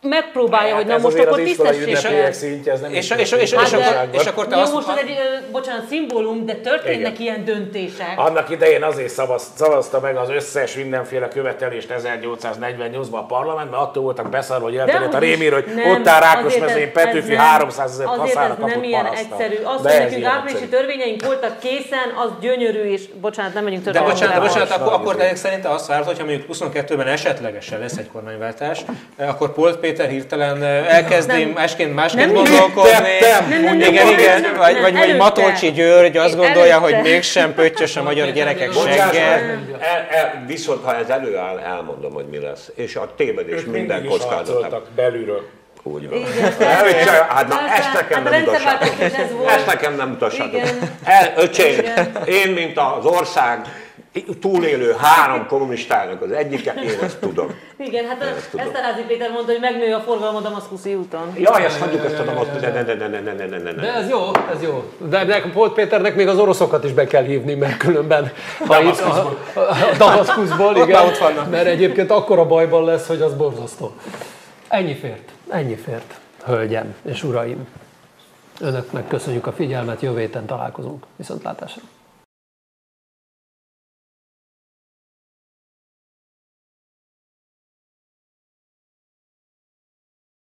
megpróbálja, hogy na Hát most akkor tisztességes. szintje, ez nem És- és- és- és- Hát és akkor- és akkor te Jó, azt- most ez egy, bocsánat, szimbólum, de történnek ilyen döntések. Annak idején azért szavaz, szavazta meg az összes mindenféle követelést 1848-ban a parlament, mert attól voltak beszarva, hogy elterjedt a rémír, hogy Nem, ott áll ez- Petőfi ez nem- 300 ezer kaszára ez nem kapott ilyen egyszerű. Az, hogy nekünk áprilisi törvényeink voltak készen, az gyönyörű, és bocsánat, nem megyünk De bocsánat, de órába. bocsánat, akkor, akkor szerint azt várod, hogyha mondjuk 22-ben esetlegesen lesz egy kormányváltás, eh, akkor Polt Péter hirtelen elkezdi Nem. másként, másként Nem gondolkodni. Nem, nem, nem, igen, nem, igen, nem, vagy, nem, vagy, vagy. Matolcsi György azt gondolja, előtte. hogy mégsem pöttyös a magyar gyerekek el, viszont ha ez előáll, elmondom, hogy mi lesz. És a tévedés Ők minden kockázatában. belülről. Úgy van. Igen, Ne, öcsém, hát na, persze. ezt nekem Hát nem volt. Ezt nekem nem mutassátok. Igen. El, öcsém, én, mint az ország túlélő három kommunistának az egyike, én ezt tudom. Igen, hát tudom. Eszterházi Péter mondta, hogy megnő a forgalom a Damaszkuszi úton. Jaj, ezt hagyjuk ezt a damaszt, ne, ne, ne, ne, ne, ne, ne, ne, ne, De ez jó, ez jó. De nekem Polt Péternek még az oroszokat is be kell hívni, mert különben ha itt a, a Damaszkuszból, igen, ott vannak. mert egyébként akkora bajban lesz, hogy az borzasztó. Ennyi fért, ennyi fért, hölgyem és uraim. Önöknek köszönjük a figyelmet, jövő héten találkozunk. Viszontlátásra!